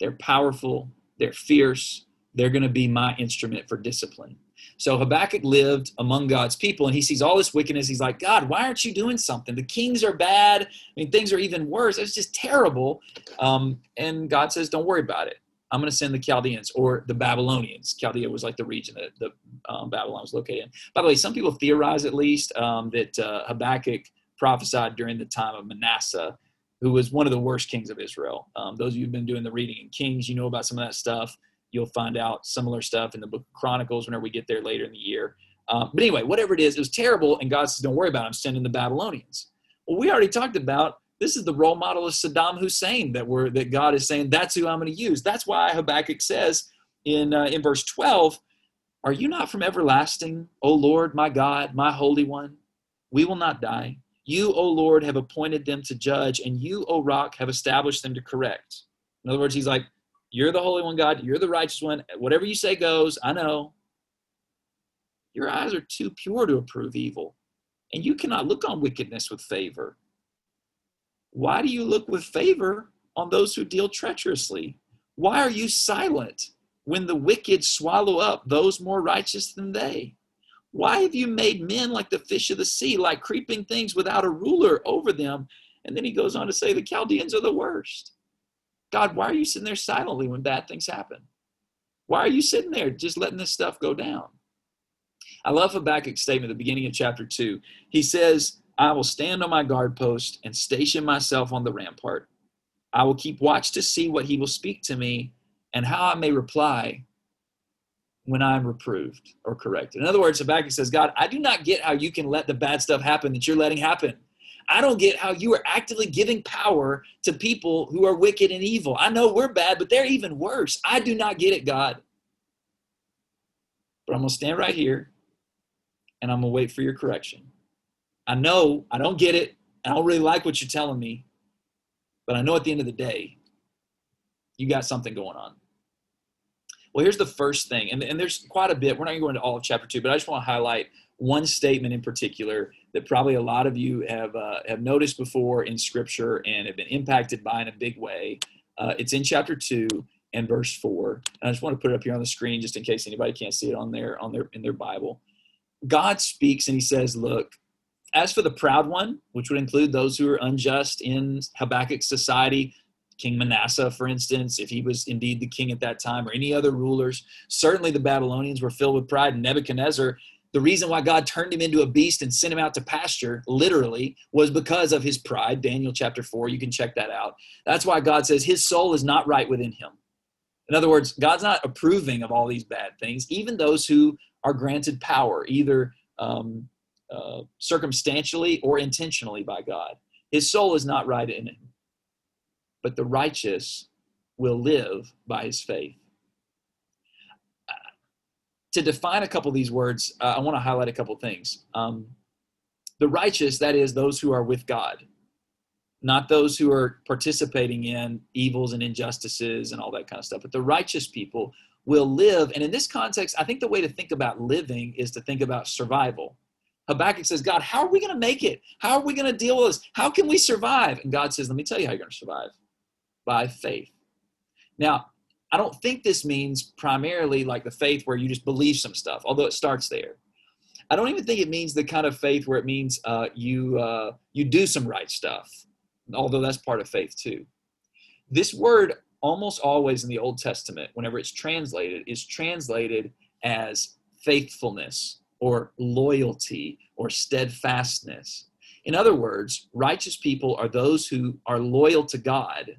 They're powerful, they're fierce, they're going to be my instrument for discipline. So Habakkuk lived among God's people and he sees all this wickedness. He's like, God, why aren't you doing something? The kings are bad. I mean, things are even worse. It's just terrible. Um, and God says, Don't worry about it. I'm going to send the Chaldeans or the Babylonians. Chaldea was like the region that the um, Babylon was located in. By the way, some people theorize at least um, that uh, Habakkuk prophesied during the time of Manasseh, who was one of the worst kings of Israel. Um, those of you who've been doing the reading in Kings, you know about some of that stuff. You'll find out similar stuff in the book Chronicles whenever we get there later in the year. Um, but anyway, whatever it is, it was terrible, and God says, "Don't worry about it. I'm sending the Babylonians." Well, we already talked about this is the role model of Saddam Hussein that we're that God is saying that's who I'm going to use. That's why Habakkuk says in uh, in verse 12, "Are you not from everlasting, O Lord, my God, my Holy One? We will not die. You, O Lord, have appointed them to judge, and you, O Rock, have established them to correct." In other words, he's like, "You're the Holy One, God. You're the righteous one. Whatever you say goes. I know." Your eyes are too pure to approve evil, and you cannot look on wickedness with favor. Why do you look with favor on those who deal treacherously? Why are you silent when the wicked swallow up those more righteous than they? Why have you made men like the fish of the sea, like creeping things without a ruler over them? And then he goes on to say the Chaldeans are the worst. God, why are you sitting there silently when bad things happen? Why are you sitting there just letting this stuff go down? I love Habakkuk's statement at the beginning of chapter 2. He says, I will stand on my guard post and station myself on the rampart. I will keep watch to see what he will speak to me and how I may reply when I'm reproved or corrected. In other words, Habakkuk says, God, I do not get how you can let the bad stuff happen that you're letting happen. I don't get how you are actively giving power to people who are wicked and evil. I know we're bad, but they're even worse. I do not get it, God. But I'm going to stand right here and I'm going to wait for your correction. I know I don't get it. I don't really like what you're telling me, but I know at the end of the day, you got something going on. Well, here's the first thing, and, and there's quite a bit. We're not going to go into all of chapter two, but I just want to highlight one statement in particular that probably a lot of you have uh, have noticed before in Scripture and have been impacted by in a big way. Uh, it's in chapter two and verse four. And I just want to put it up here on the screen just in case anybody can't see it on their on their in their Bible. God speaks and He says, "Look, as for the proud one, which would include those who are unjust in Habakkuk's society, King Manasseh, for instance, if he was indeed the king at that time, or any other rulers, certainly the Babylonians were filled with pride. Nebuchadnezzar, the reason why God turned him into a beast and sent him out to pasture, literally, was because of his pride. Daniel chapter 4, you can check that out. That's why God says his soul is not right within him. In other words, God's not approving of all these bad things, even those who are granted power, either um, uh, circumstantially or intentionally by God. His soul is not right in him, but the righteous will live by his faith. To define a couple of these words, uh, I want to highlight a couple things. Um, the righteous, that is, those who are with God, not those who are participating in evils and injustices and all that kind of stuff, but the righteous people will live. And in this context, I think the way to think about living is to think about survival. Habakkuk says, God, how are we going to make it? How are we going to deal with this? How can we survive? And God says, Let me tell you how you're going to survive by faith. Now, I don't think this means primarily like the faith where you just believe some stuff, although it starts there. I don't even think it means the kind of faith where it means uh, you uh, you do some right stuff, although that's part of faith too. This word almost always in the Old Testament, whenever it's translated, is translated as faithfulness or loyalty or steadfastness. In other words, righteous people are those who are loyal to God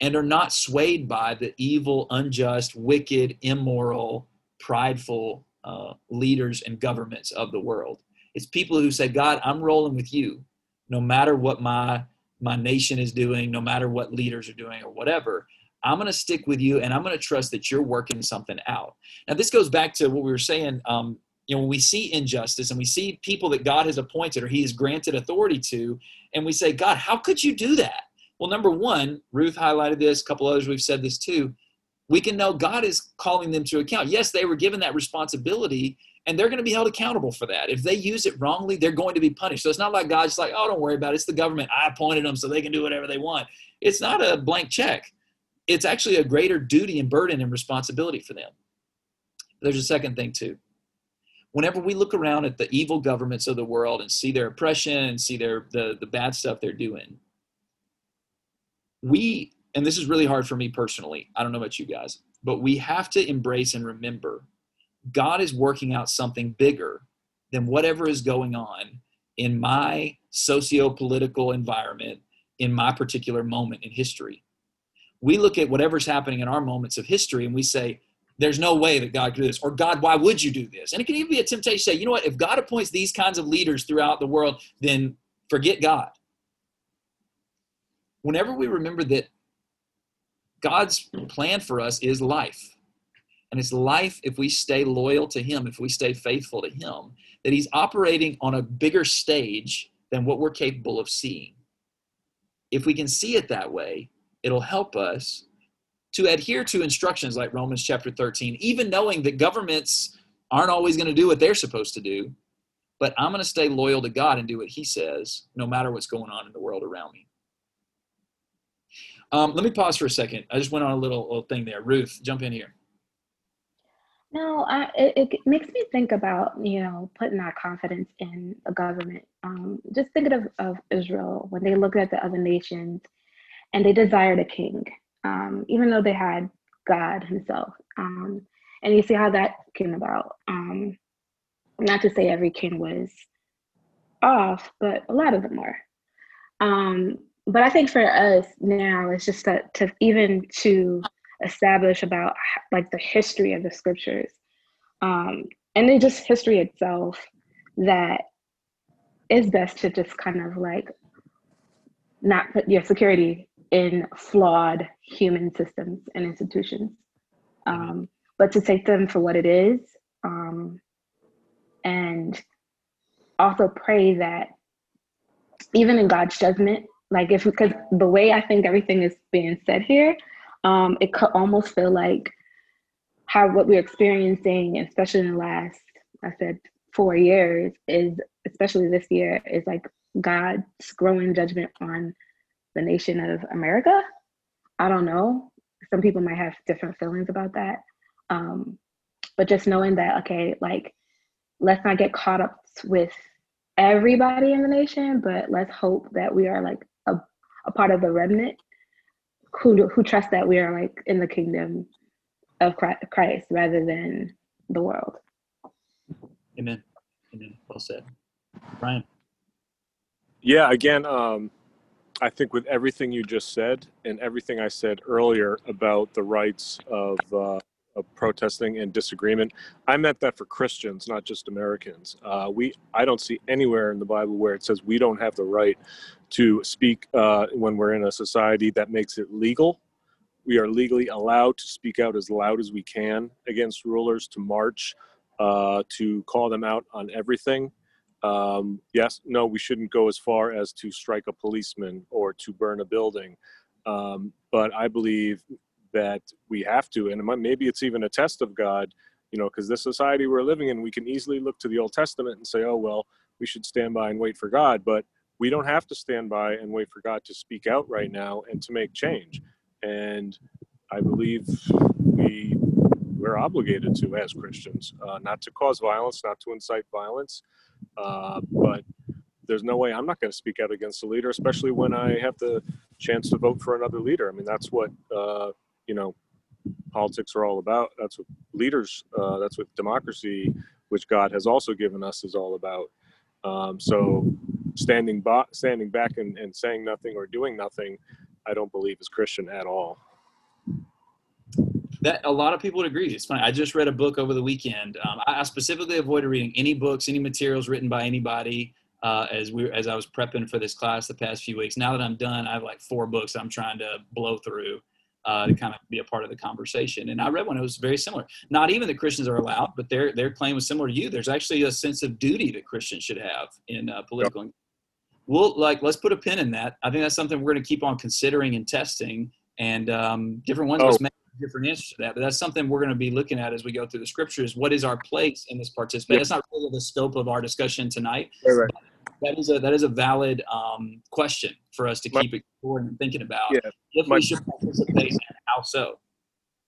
and are not swayed by the evil, unjust, wicked, immoral, prideful uh, leaders and governments of the world. It's people who say, God, I'm rolling with you no matter what my my nation is doing, no matter what leaders are doing or whatever. I'm going to stick with you and I'm going to trust that you're working something out. Now, this goes back to what we were saying. Um, you know, when we see injustice and we see people that God has appointed or He has granted authority to, and we say, God, how could you do that? Well, number one, Ruth highlighted this, a couple others we've said this too. We can know God is calling them to account. Yes, they were given that responsibility, and they're going to be held accountable for that. If they use it wrongly, they're going to be punished. So it's not like God's like, oh, don't worry about it. It's the government. I appointed them so they can do whatever they want. It's not a blank check. It's actually a greater duty and burden and responsibility for them. There's a second thing, too. Whenever we look around at the evil governments of the world and see their oppression and see their the, the bad stuff they're doing, we, and this is really hard for me personally, I don't know about you guys, but we have to embrace and remember God is working out something bigger than whatever is going on in my socio political environment in my particular moment in history. We look at whatever's happening in our moments of history and we say, there's no way that God could do this. Or, God, why would you do this? And it can even be a temptation to say, you know what, if God appoints these kinds of leaders throughout the world, then forget God. Whenever we remember that God's plan for us is life, and it's life if we stay loyal to Him, if we stay faithful to Him, that He's operating on a bigger stage than what we're capable of seeing. If we can see it that way, it'll help us to adhere to instructions like Romans chapter 13, even knowing that governments aren't always going to do what they're supposed to do. But I'm going to stay loyal to God and do what He says, no matter what's going on in the world around me. Um, let me pause for a second. I just went on a little, little thing there. Ruth, jump in here. No, I, it, it makes me think about, you know, putting our confidence in the government. Um, just thinking of, of Israel when they looked at the other nations and they desired a king, um, even though they had God Himself. Um, and you see how that came about. Um, not to say every king was off, but a lot of them were. But I think for us now, it's just that to even to establish about like the history of the scriptures um, and then just history itself that is best to just kind of like not put your security in flawed human systems and institutions um, but to take them for what it is um, and also pray that even in god's judgment like if because the way i think everything is being said here um, it could almost feel like how what we're experiencing, especially in the last, I said, four years, is especially this year, is like God's growing judgment on the nation of America. I don't know. Some people might have different feelings about that. Um, but just knowing that, okay, like, let's not get caught up with everybody in the nation, but let's hope that we are like a, a part of the remnant who who trust that we are like in the kingdom of Christ rather than the world. Amen. Amen. Well said, Brian. Yeah. Again, um, I think with everything you just said and everything I said earlier about the rights of uh, of protesting and disagreement. I meant that for Christians, not just Americans. Uh, we I don't see anywhere in the Bible where it says we don't have the right to speak uh, when we're in a society that makes it legal. We are legally allowed to speak out as loud as we can against rulers, to march, uh, to call them out on everything. Um, yes, no, we shouldn't go as far as to strike a policeman or to burn a building. Um, but I believe that we have to, and maybe it's even a test of God, you know, because this society we're living in, we can easily look to the Old Testament and say, oh, well, we should stand by and wait for God. But we don't have to stand by and wait for God to speak out right now and to make change. And I believe we we're obligated to as Christians, uh, not to cause violence, not to incite violence, uh, but there's no way I'm not going to speak out against a leader, especially when I have the chance to vote for another leader. I mean, that's what uh, you know politics are all about. That's what leaders. Uh, that's what democracy, which God has also given us, is all about. Um, so standing by, standing back and, and saying nothing or doing nothing, I don't believe is Christian at all. That a lot of people would agree. It's funny. I just read a book over the weekend. Um, I, I specifically avoided reading any books, any materials written by anybody uh, as we as I was prepping for this class the past few weeks. Now that I'm done, I have like four books I'm trying to blow through uh, to kind of be a part of the conversation. And I read one; it was very similar. Not even that Christians are allowed, but their their claim was similar to you. There's actually a sense of duty that Christians should have in uh, political. Yep. We'll like let's put a pin in that. I think that's something we're going to keep on considering and testing. And um, different ones oh. different answers to that. But that's something we're going to be looking at as we go through the scriptures. What is our place in this participation? Yep. That's not really the scope of our discussion tonight. Right, right that is a that is a valid um, question for us to keep exploring and thinking about. Yeah, if my, we should participate, and how so?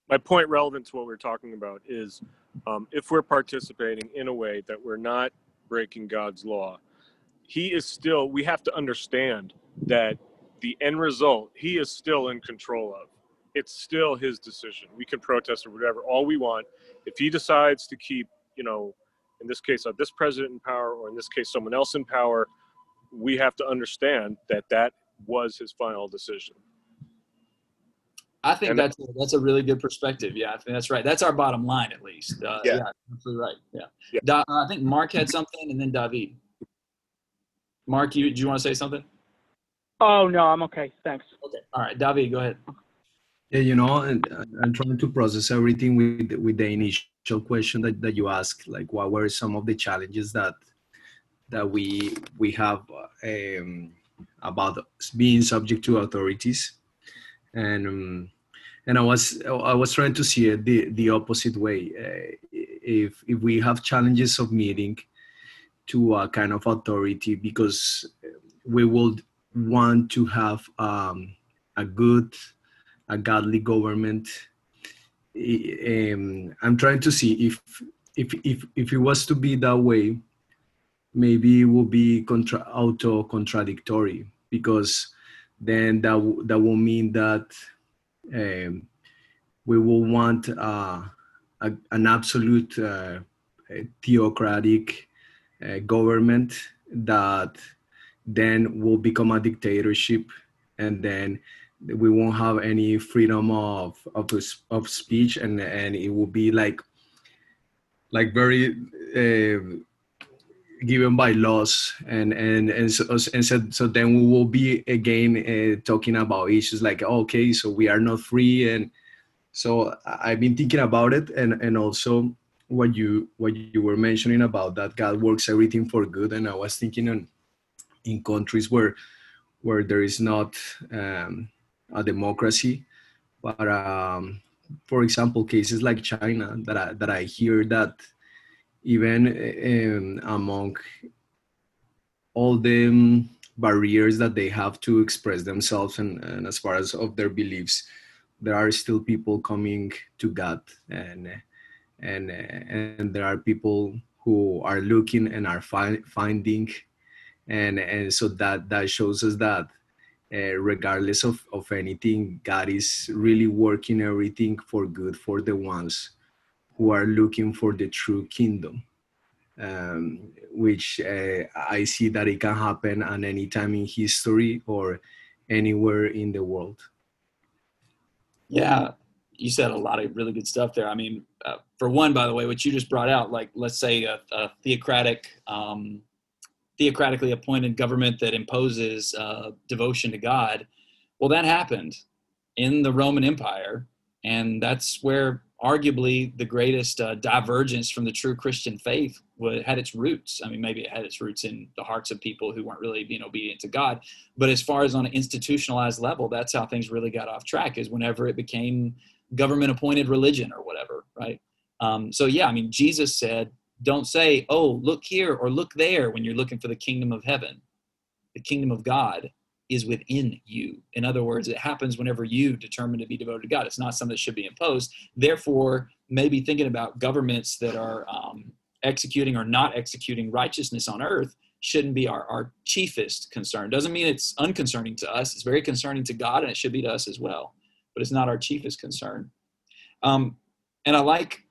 My point relevant to what we're talking about is um, if we're participating in a way that we're not breaking God's law, He is still. We have to understand that the end result He is still in control of. It's still His decision. We can protest or whatever all we want. If He decides to keep, you know, in this case of this president in power or in this case someone else in power we have to understand that that was his final decision. I think and that's a, that's a really good perspective. Yeah i think that's right. That's our bottom line at least. Uh, yeah. yeah absolutely right. Yeah, yeah. Da, uh, i think mark had something and then david. Mark you do you want to say something? Oh no i'm okay. Thanks. Okay. All right david go ahead yeah, you know, and I'm trying to process everything with with the initial question that, that you asked, like what were some of the challenges that that we we have um, about being subject to authorities, and um, and I was I was trying to see it the the opposite way. Uh, if if we have challenges of meeting to a kind of authority because we would want to have um, a good a godly government. Um, I'm trying to see if if if if it was to be that way, maybe it would be contra- auto contradictory because then that w- that will mean that um, we will want uh, a, an absolute uh, theocratic uh, government that then will become a dictatorship and then we won't have any freedom of of of speech and and it will be like like very uh, given by laws. And and and so, and so, so then we will be again uh, talking about issues like okay so we are not free. And so i've been thinking about it. And and also what you what you were mentioning about that god works everything for good. And i was thinking on in countries where where there is not um, a democracy. But um, for example, cases like China, that I, that I hear that even um, among all the um, barriers that they have to express themselves and, and as far as of their beliefs, there are still people coming to God and and and there are people who are looking and are fi- finding and and so that that shows us that uh, regardless of, of anything, God is really working everything for good for the ones who are looking for the true kingdom, um, which uh, I see that it can happen at any time in history or anywhere in the world. Yeah, you said a lot of really good stuff there. I mean, uh, for one, by the way, what you just brought out, like let's say a, a theocratic um, theocratically appointed government that imposes uh, devotion to God. Well, that happened in the Roman Empire, and that's where arguably the greatest uh, divergence from the true Christian faith had its roots. I mean, maybe it had its roots in the hearts of people who weren't really being obedient to God, but as far as on an institutionalized level, that's how things really got off track. Is whenever it became government-appointed religion or whatever, right? Um, so yeah, I mean, Jesus said, don't say, oh, look here or look there when you're looking for the kingdom of heaven. The kingdom of God is within you. In other words, it happens whenever you determine to be devoted to God. It's not something that should be imposed. Therefore, maybe thinking about governments that are um, executing or not executing righteousness on earth shouldn't be our, our chiefest concern. Doesn't mean it's unconcerning to us. It's very concerning to God, and it should be to us as well. But it's not our chiefest concern. Um, and I like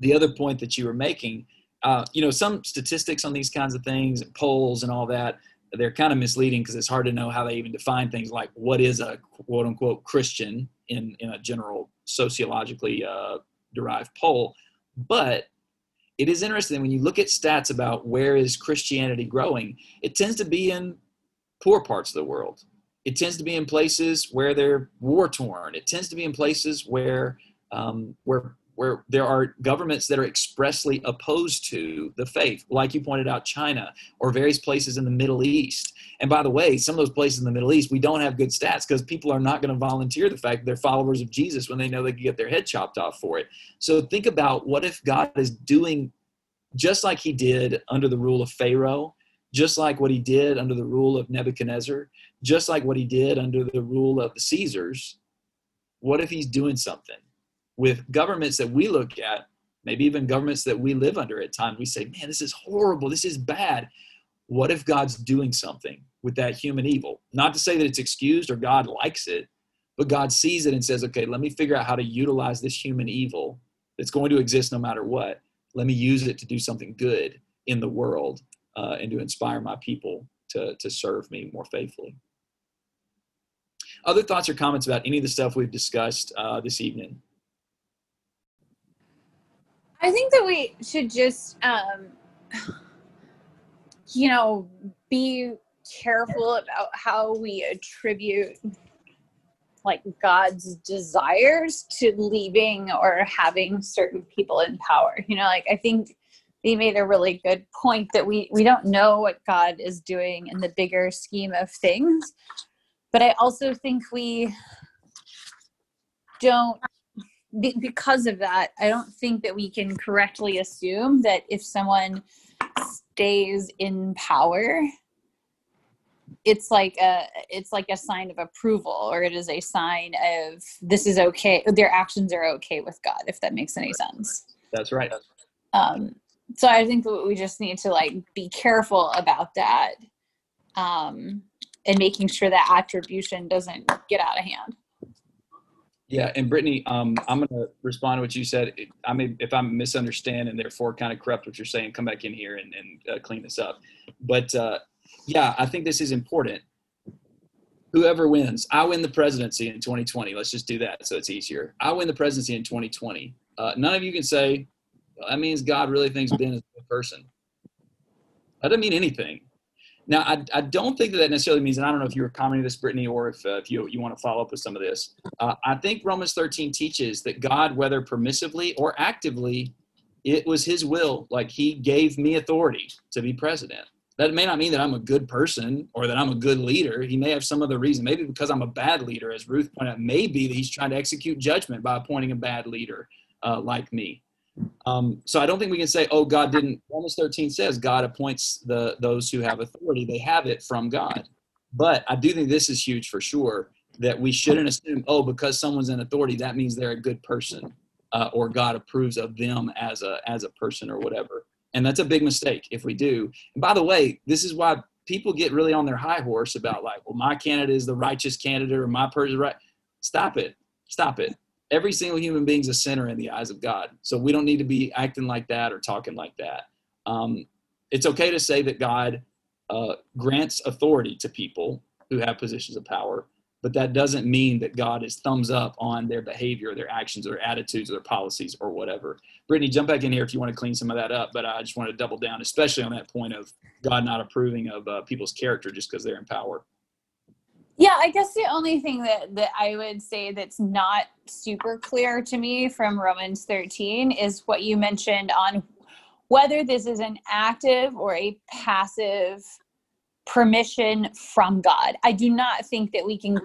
the other point that you were making, uh, you know, some statistics on these kinds of things, polls and all that, they're kind of misleading because it's hard to know how they even define things like what is a quote unquote Christian in, in a general sociologically uh, derived poll. But it is interesting when you look at stats about where is Christianity growing, it tends to be in poor parts of the world. It tends to be in places where they're war torn. It tends to be in places where um, where where there are governments that are expressly opposed to the faith, like you pointed out, China or various places in the Middle East. And by the way, some of those places in the Middle East, we don't have good stats because people are not going to volunteer the fact that they're followers of Jesus when they know they can get their head chopped off for it. So think about what if God is doing just like he did under the rule of Pharaoh, just like what he did under the rule of Nebuchadnezzar, just like what he did under the rule of the Caesars. What if he's doing something? With governments that we look at, maybe even governments that we live under at times, we say, man, this is horrible. This is bad. What if God's doing something with that human evil? Not to say that it's excused or God likes it, but God sees it and says, okay, let me figure out how to utilize this human evil that's going to exist no matter what. Let me use it to do something good in the world uh, and to inspire my people to, to serve me more faithfully. Other thoughts or comments about any of the stuff we've discussed uh, this evening? I think that we should just, um, you know, be careful about how we attribute like God's desires to leaving or having certain people in power. You know, like I think they made a really good point that we we don't know what God is doing in the bigger scheme of things. But I also think we don't be, because of that, I don't think that we can correctly assume that if someone stays in power, it's like a it's like a sign of approval or it is a sign of this is okay their actions are okay with god if that makes any sense. That's right. Um so i think we just need to like be careful about that um and making sure that attribution doesn't get out of hand yeah, and Brittany, um, I'm going to respond to what you said. I mean, if I'm misunderstand and therefore kind of corrupt what you're saying, come back in here and, and uh, clean this up. But uh, yeah, I think this is important. Whoever wins, I win the presidency in 2020. Let's just do that so it's easier. I win the presidency in 2020. Uh, none of you can say well, that means God really thinks Ben is a good person. That doesn't mean anything. Now, I, I don't think that that necessarily means, and I don't know if you were commenting this, Brittany, or if, uh, if you, you want to follow up with some of this. Uh, I think Romans 13 teaches that God, whether permissively or actively, it was his will. Like he gave me authority to be president. That may not mean that I'm a good person or that I'm a good leader. He may have some other reason. Maybe because I'm a bad leader, as Ruth pointed out. Maybe that he's trying to execute judgment by appointing a bad leader uh, like me. Um, so I don't think we can say, oh, God didn't. Romans 13 says God appoints the those who have authority. They have it from God. But I do think this is huge for sure that we shouldn't assume, oh, because someone's in authority, that means they're a good person uh, or God approves of them as a as a person or whatever. And that's a big mistake if we do. And by the way, this is why people get really on their high horse about like, well, my candidate is the righteous candidate or my person right. Stop it. Stop it every single human being is a sinner in the eyes of God. So we don't need to be acting like that or talking like that. Um, it's okay to say that God uh, grants authority to people who have positions of power, but that doesn't mean that God is thumbs up on their behavior, their actions, or their attitudes, or their policies, or whatever. Brittany, jump back in here if you want to clean some of that up. But I just want to double down, especially on that point of God not approving of uh, people's character just because they're in power. Yeah, I guess the only thing that, that I would say that's not super clear to me from Romans 13 is what you mentioned on whether this is an active or a passive permission from God. I do not think that we can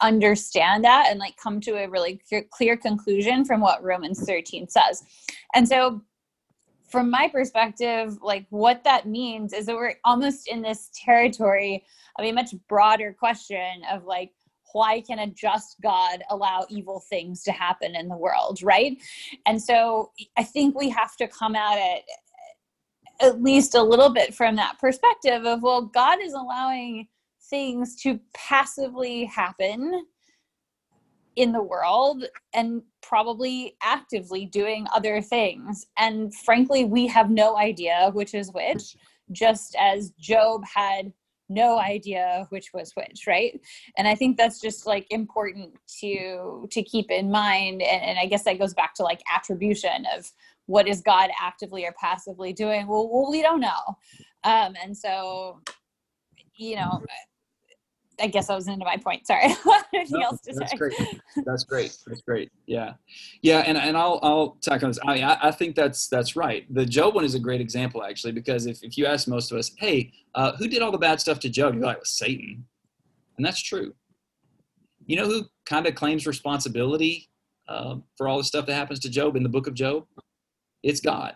understand that and like come to a really clear, clear conclusion from what Romans 13 says. And so from my perspective, like what that means is that we're almost in this territory of a much broader question of like, why can a just God allow evil things to happen in the world, right? And so I think we have to come at it at least a little bit from that perspective of, well, God is allowing things to passively happen in the world and probably actively doing other things. And frankly, we have no idea which is which, just as Job had no idea which was which right and i think that's just like important to to keep in mind and, and, i guess that goes back to like attribution of what is God actively or passively doing? Well, well we don't know. Um, and so, you know, I guess I was into my point. Sorry. Anything No, else to that's say? great. That's great. That's great. Yeah, yeah, and and I'll I'll tack on this. I mean, I, I think that's that's right. The Job one is a great example actually because if if you ask most of us, hey, uh, who did all the bad stuff to Job? You're like, well, Satan, and that's true. You know who kind of claims responsibility uh, for all the stuff that happens to Job in the book of Job? It's God.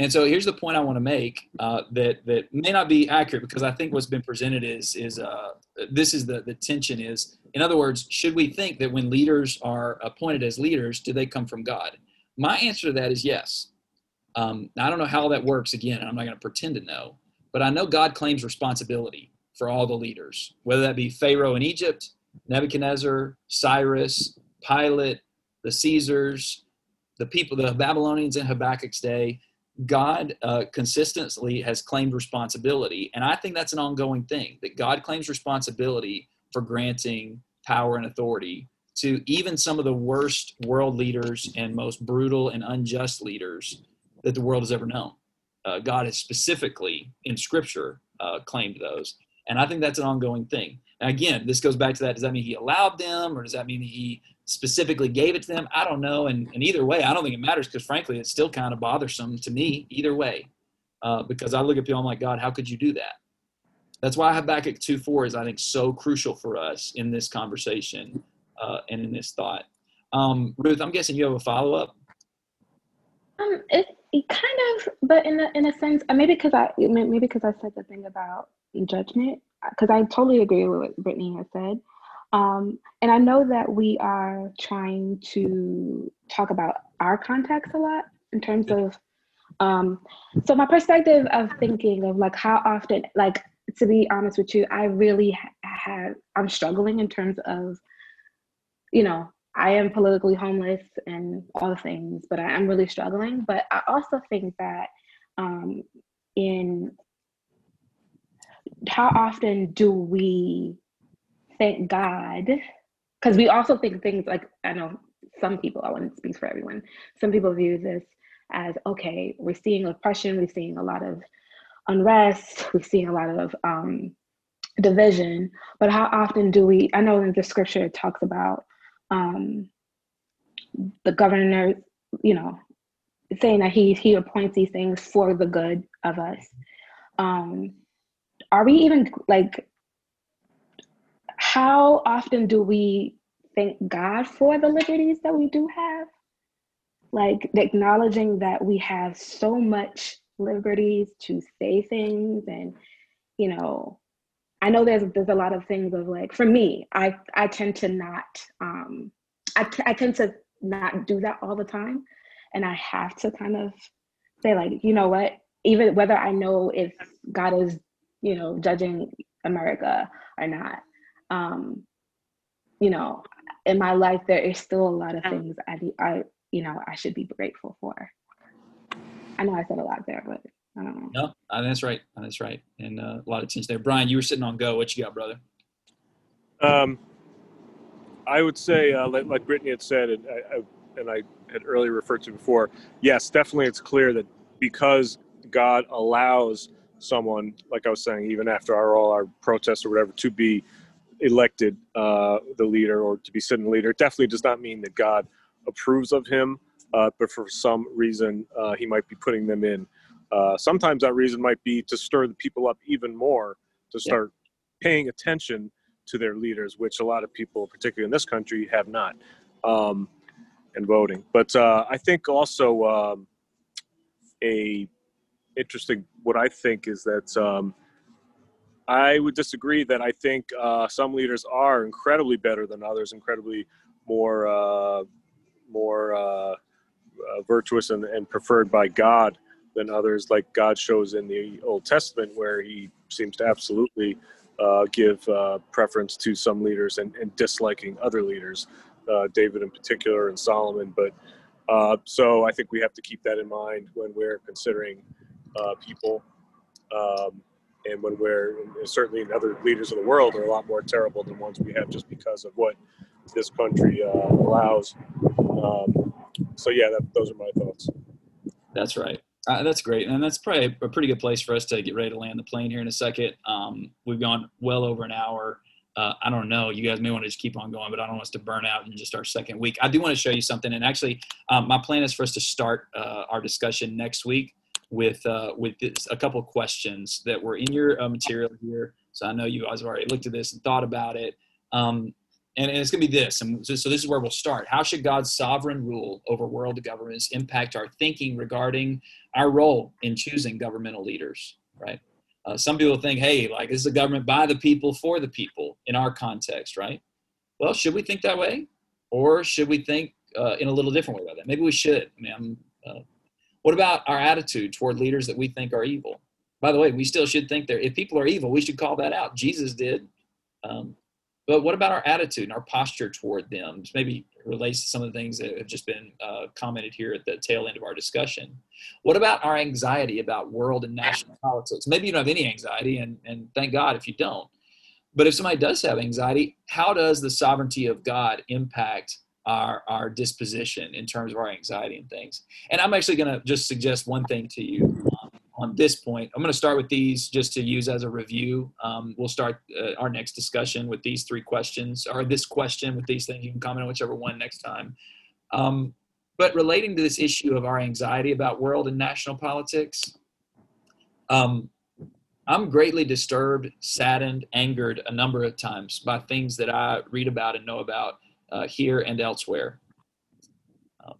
And so here's the point I want to make uh, that that may not be accurate because I think what's been presented is is uh, this is the the tension is in other words should we think that when leaders are appointed as leaders do they come from God? My answer to that is yes. Um, I don't know how that works. Again, and I'm not going to pretend to know, but I know God claims responsibility for all the leaders, whether that be Pharaoh in Egypt, Nebuchadnezzar, Cyrus, Pilate, the Caesars, the people, the Babylonians in Habakkuk's day. God uh, consistently has claimed responsibility. And I think that's an ongoing thing that God claims responsibility for granting power and authority to even some of the worst world leaders and most brutal and unjust leaders that the world has ever known. Uh, God has specifically in scripture uh, claimed those. And I think that's an ongoing thing. Now, again, this goes back to that. Does that mean he allowed them or does that mean he specifically gave it to them? I don't know. And, and either way, I don't think it matters because frankly, it's still kind of bothersome to me either way. Uh, because I look at people, I'm like, God, how could you do that? That's why Habakkuk 2 4 is, I think, so crucial for us in this conversation uh, and in this thought. Um, Ruth, I'm guessing you have a follow up. Um, it, it kind of, but in a in a sense, uh, maybe because I maybe because I said the thing about judgment, because I totally agree with what Brittany has said, um, and I know that we are trying to talk about our context a lot in terms of, um, so my perspective of thinking of like how often, like to be honest with you, I really have I'm struggling in terms of, you know, I am politically homeless and all the things, but I am really struggling. But I also think that um, in how often do we thank God? Because we also think things like I know some people. I wouldn't speak for everyone. Some people view this as okay. We're seeing oppression. We're seeing a lot of unrest. We're seeing a lot of um, division. But how often do we? I know in the scripture it talks about um, the governor, you know, saying that he he appoints these things for the good of us. Um, are we even like? How often do we thank God for the liberties that we do have? Like acknowledging that we have so much liberties to say things and you know I know there's there's a lot of things of like for me, I I tend to not um I, I tend to not do that all the time, and I have to kind of say like you know what even whether I know if God is you know judging America or not, um, you know in my life there is still a lot of things I I you know I should be grateful for. I know I said a lot there, but I don't know. No, uh, that's right. Uh, That's right. And uh, a lot of tension there. Brian, you were sitting on go. What you got, brother? Um, I would say, uh, like, like Brittany had said, and I, I, and I had earlier referred to before, yes, definitely it's clear that because God allows someone, like I was saying, even after our, all our protests or whatever, to be elected uh, the leader or to be sitting leader, it definitely does not mean that God approves of him, uh, but for some reason uh, he might be putting them in. Uh, sometimes that reason might be to stir the people up even more to start paying attention to their leaders, which a lot of people, particularly in this country, have not, um, and voting. But uh, I think also um, a interesting. What I think is that um, I would disagree that I think uh, some leaders are incredibly better than others, incredibly more uh, more uh, uh, virtuous and, and preferred by God than others, like God shows in the Old Testament, where He seems to absolutely uh, give uh, preference to some leaders and, and disliking other leaders, David in particular and Solomon. But so I think we have to keep that in mind when we're considering people. Um, and when we're and certainly other leaders of the world are a lot more terrible than ones we have just because of what this country uh, allows. Um, so yeah, that, those are my thoughts. That's right. Uh, that's great, and that's probably a pretty good place for us to get ready to land the plane here in a second. Um, we've gone well over an hour. Uh, I don't know. You guys may want to just keep on going, but I don't want us to burn out in just our second week. I do want to show you something, and actually, um, my plan is for us to start uh, our discussion next week with uh, with this, a couple questions that were in your uh, material here. So I know you guys have already looked at this and thought about it. Um, and, and, it's going to be this. And so, so, this is where we'll start. How should God's sovereign rule over world governments impact our thinking regarding our role in choosing governmental leaders? Right. Uh, some people think, hey, like this is a government by the people for the people in our context, right? Well, should we think that way, or should we think uh, in a little different way about that? Maybe we should. I mean, uh, what about our attitude toward leaders that we think are evil? By the way, we still should think that if people are evil, we should call that out. Jesus did. Um, but what about our attitude and our posture toward them? Maybe relates to some of the things that have just been uh, commented here at the tail end of our discussion. What about our anxiety about world and national politics? Maybe you don't have any anxiety, and, and thank God if you don't. But if somebody does have anxiety, how does the sovereignty of God impact our, our disposition in terms of our anxiety and things? And I'm actually going to just suggest one thing to you on this point. I'm going to start with these just to use as a review. Um, we'll start uh, our next discussion with these three questions, or this question with these things. You can comment on whichever one next time. Um, but relating to this issue of our anxiety about world and national politics, um, I'm greatly disturbed, saddened, angered a number of times by things that I read about and know about uh, here and elsewhere. Um,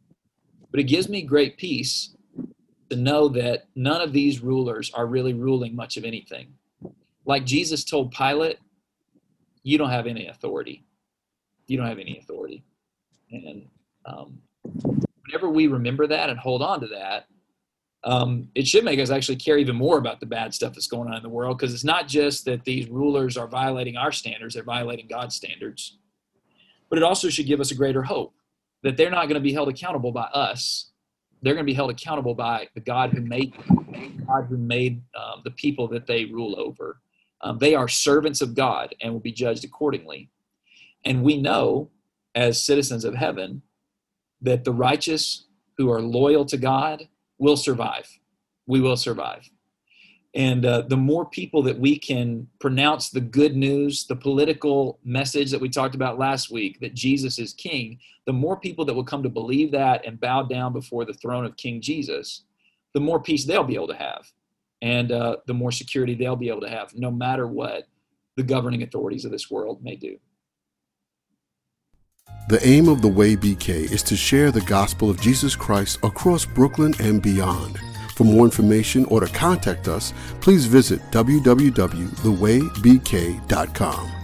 but it gives me great peace to know that none of these rulers are really ruling much of anything. Like Jesus told Pilate, you don't have any authority. You don't have any authority. And um, whenever we remember that and hold on to that, um, it should make us actually care even more about the bad stuff that's going on in the world because it's not just that these rulers are violating our standards, they're violating God's standards. But it also should give us a greater hope that they're not going to be held accountable by us they're going to be held accountable by the God who made God who made um, the people that they rule over. Um, they are servants of God and will be judged accordingly. And we know, as citizens of heaven, that the righteous who are loyal to God will survive. We will survive. And uh, the more people that we can pronounce the good news, the political message that we talked about last week, that Jesus is king, the more people that will come to believe that and bow down before the throne of King Jesus, the more peace they'll be able to have. And uh, the more security they'll be able to have, no matter what the governing authorities of this world may do. The aim of the Way BK is to share the gospel of Jesus Christ across Brooklyn and beyond. For more information or to contact us, please visit www.thewaybk.com.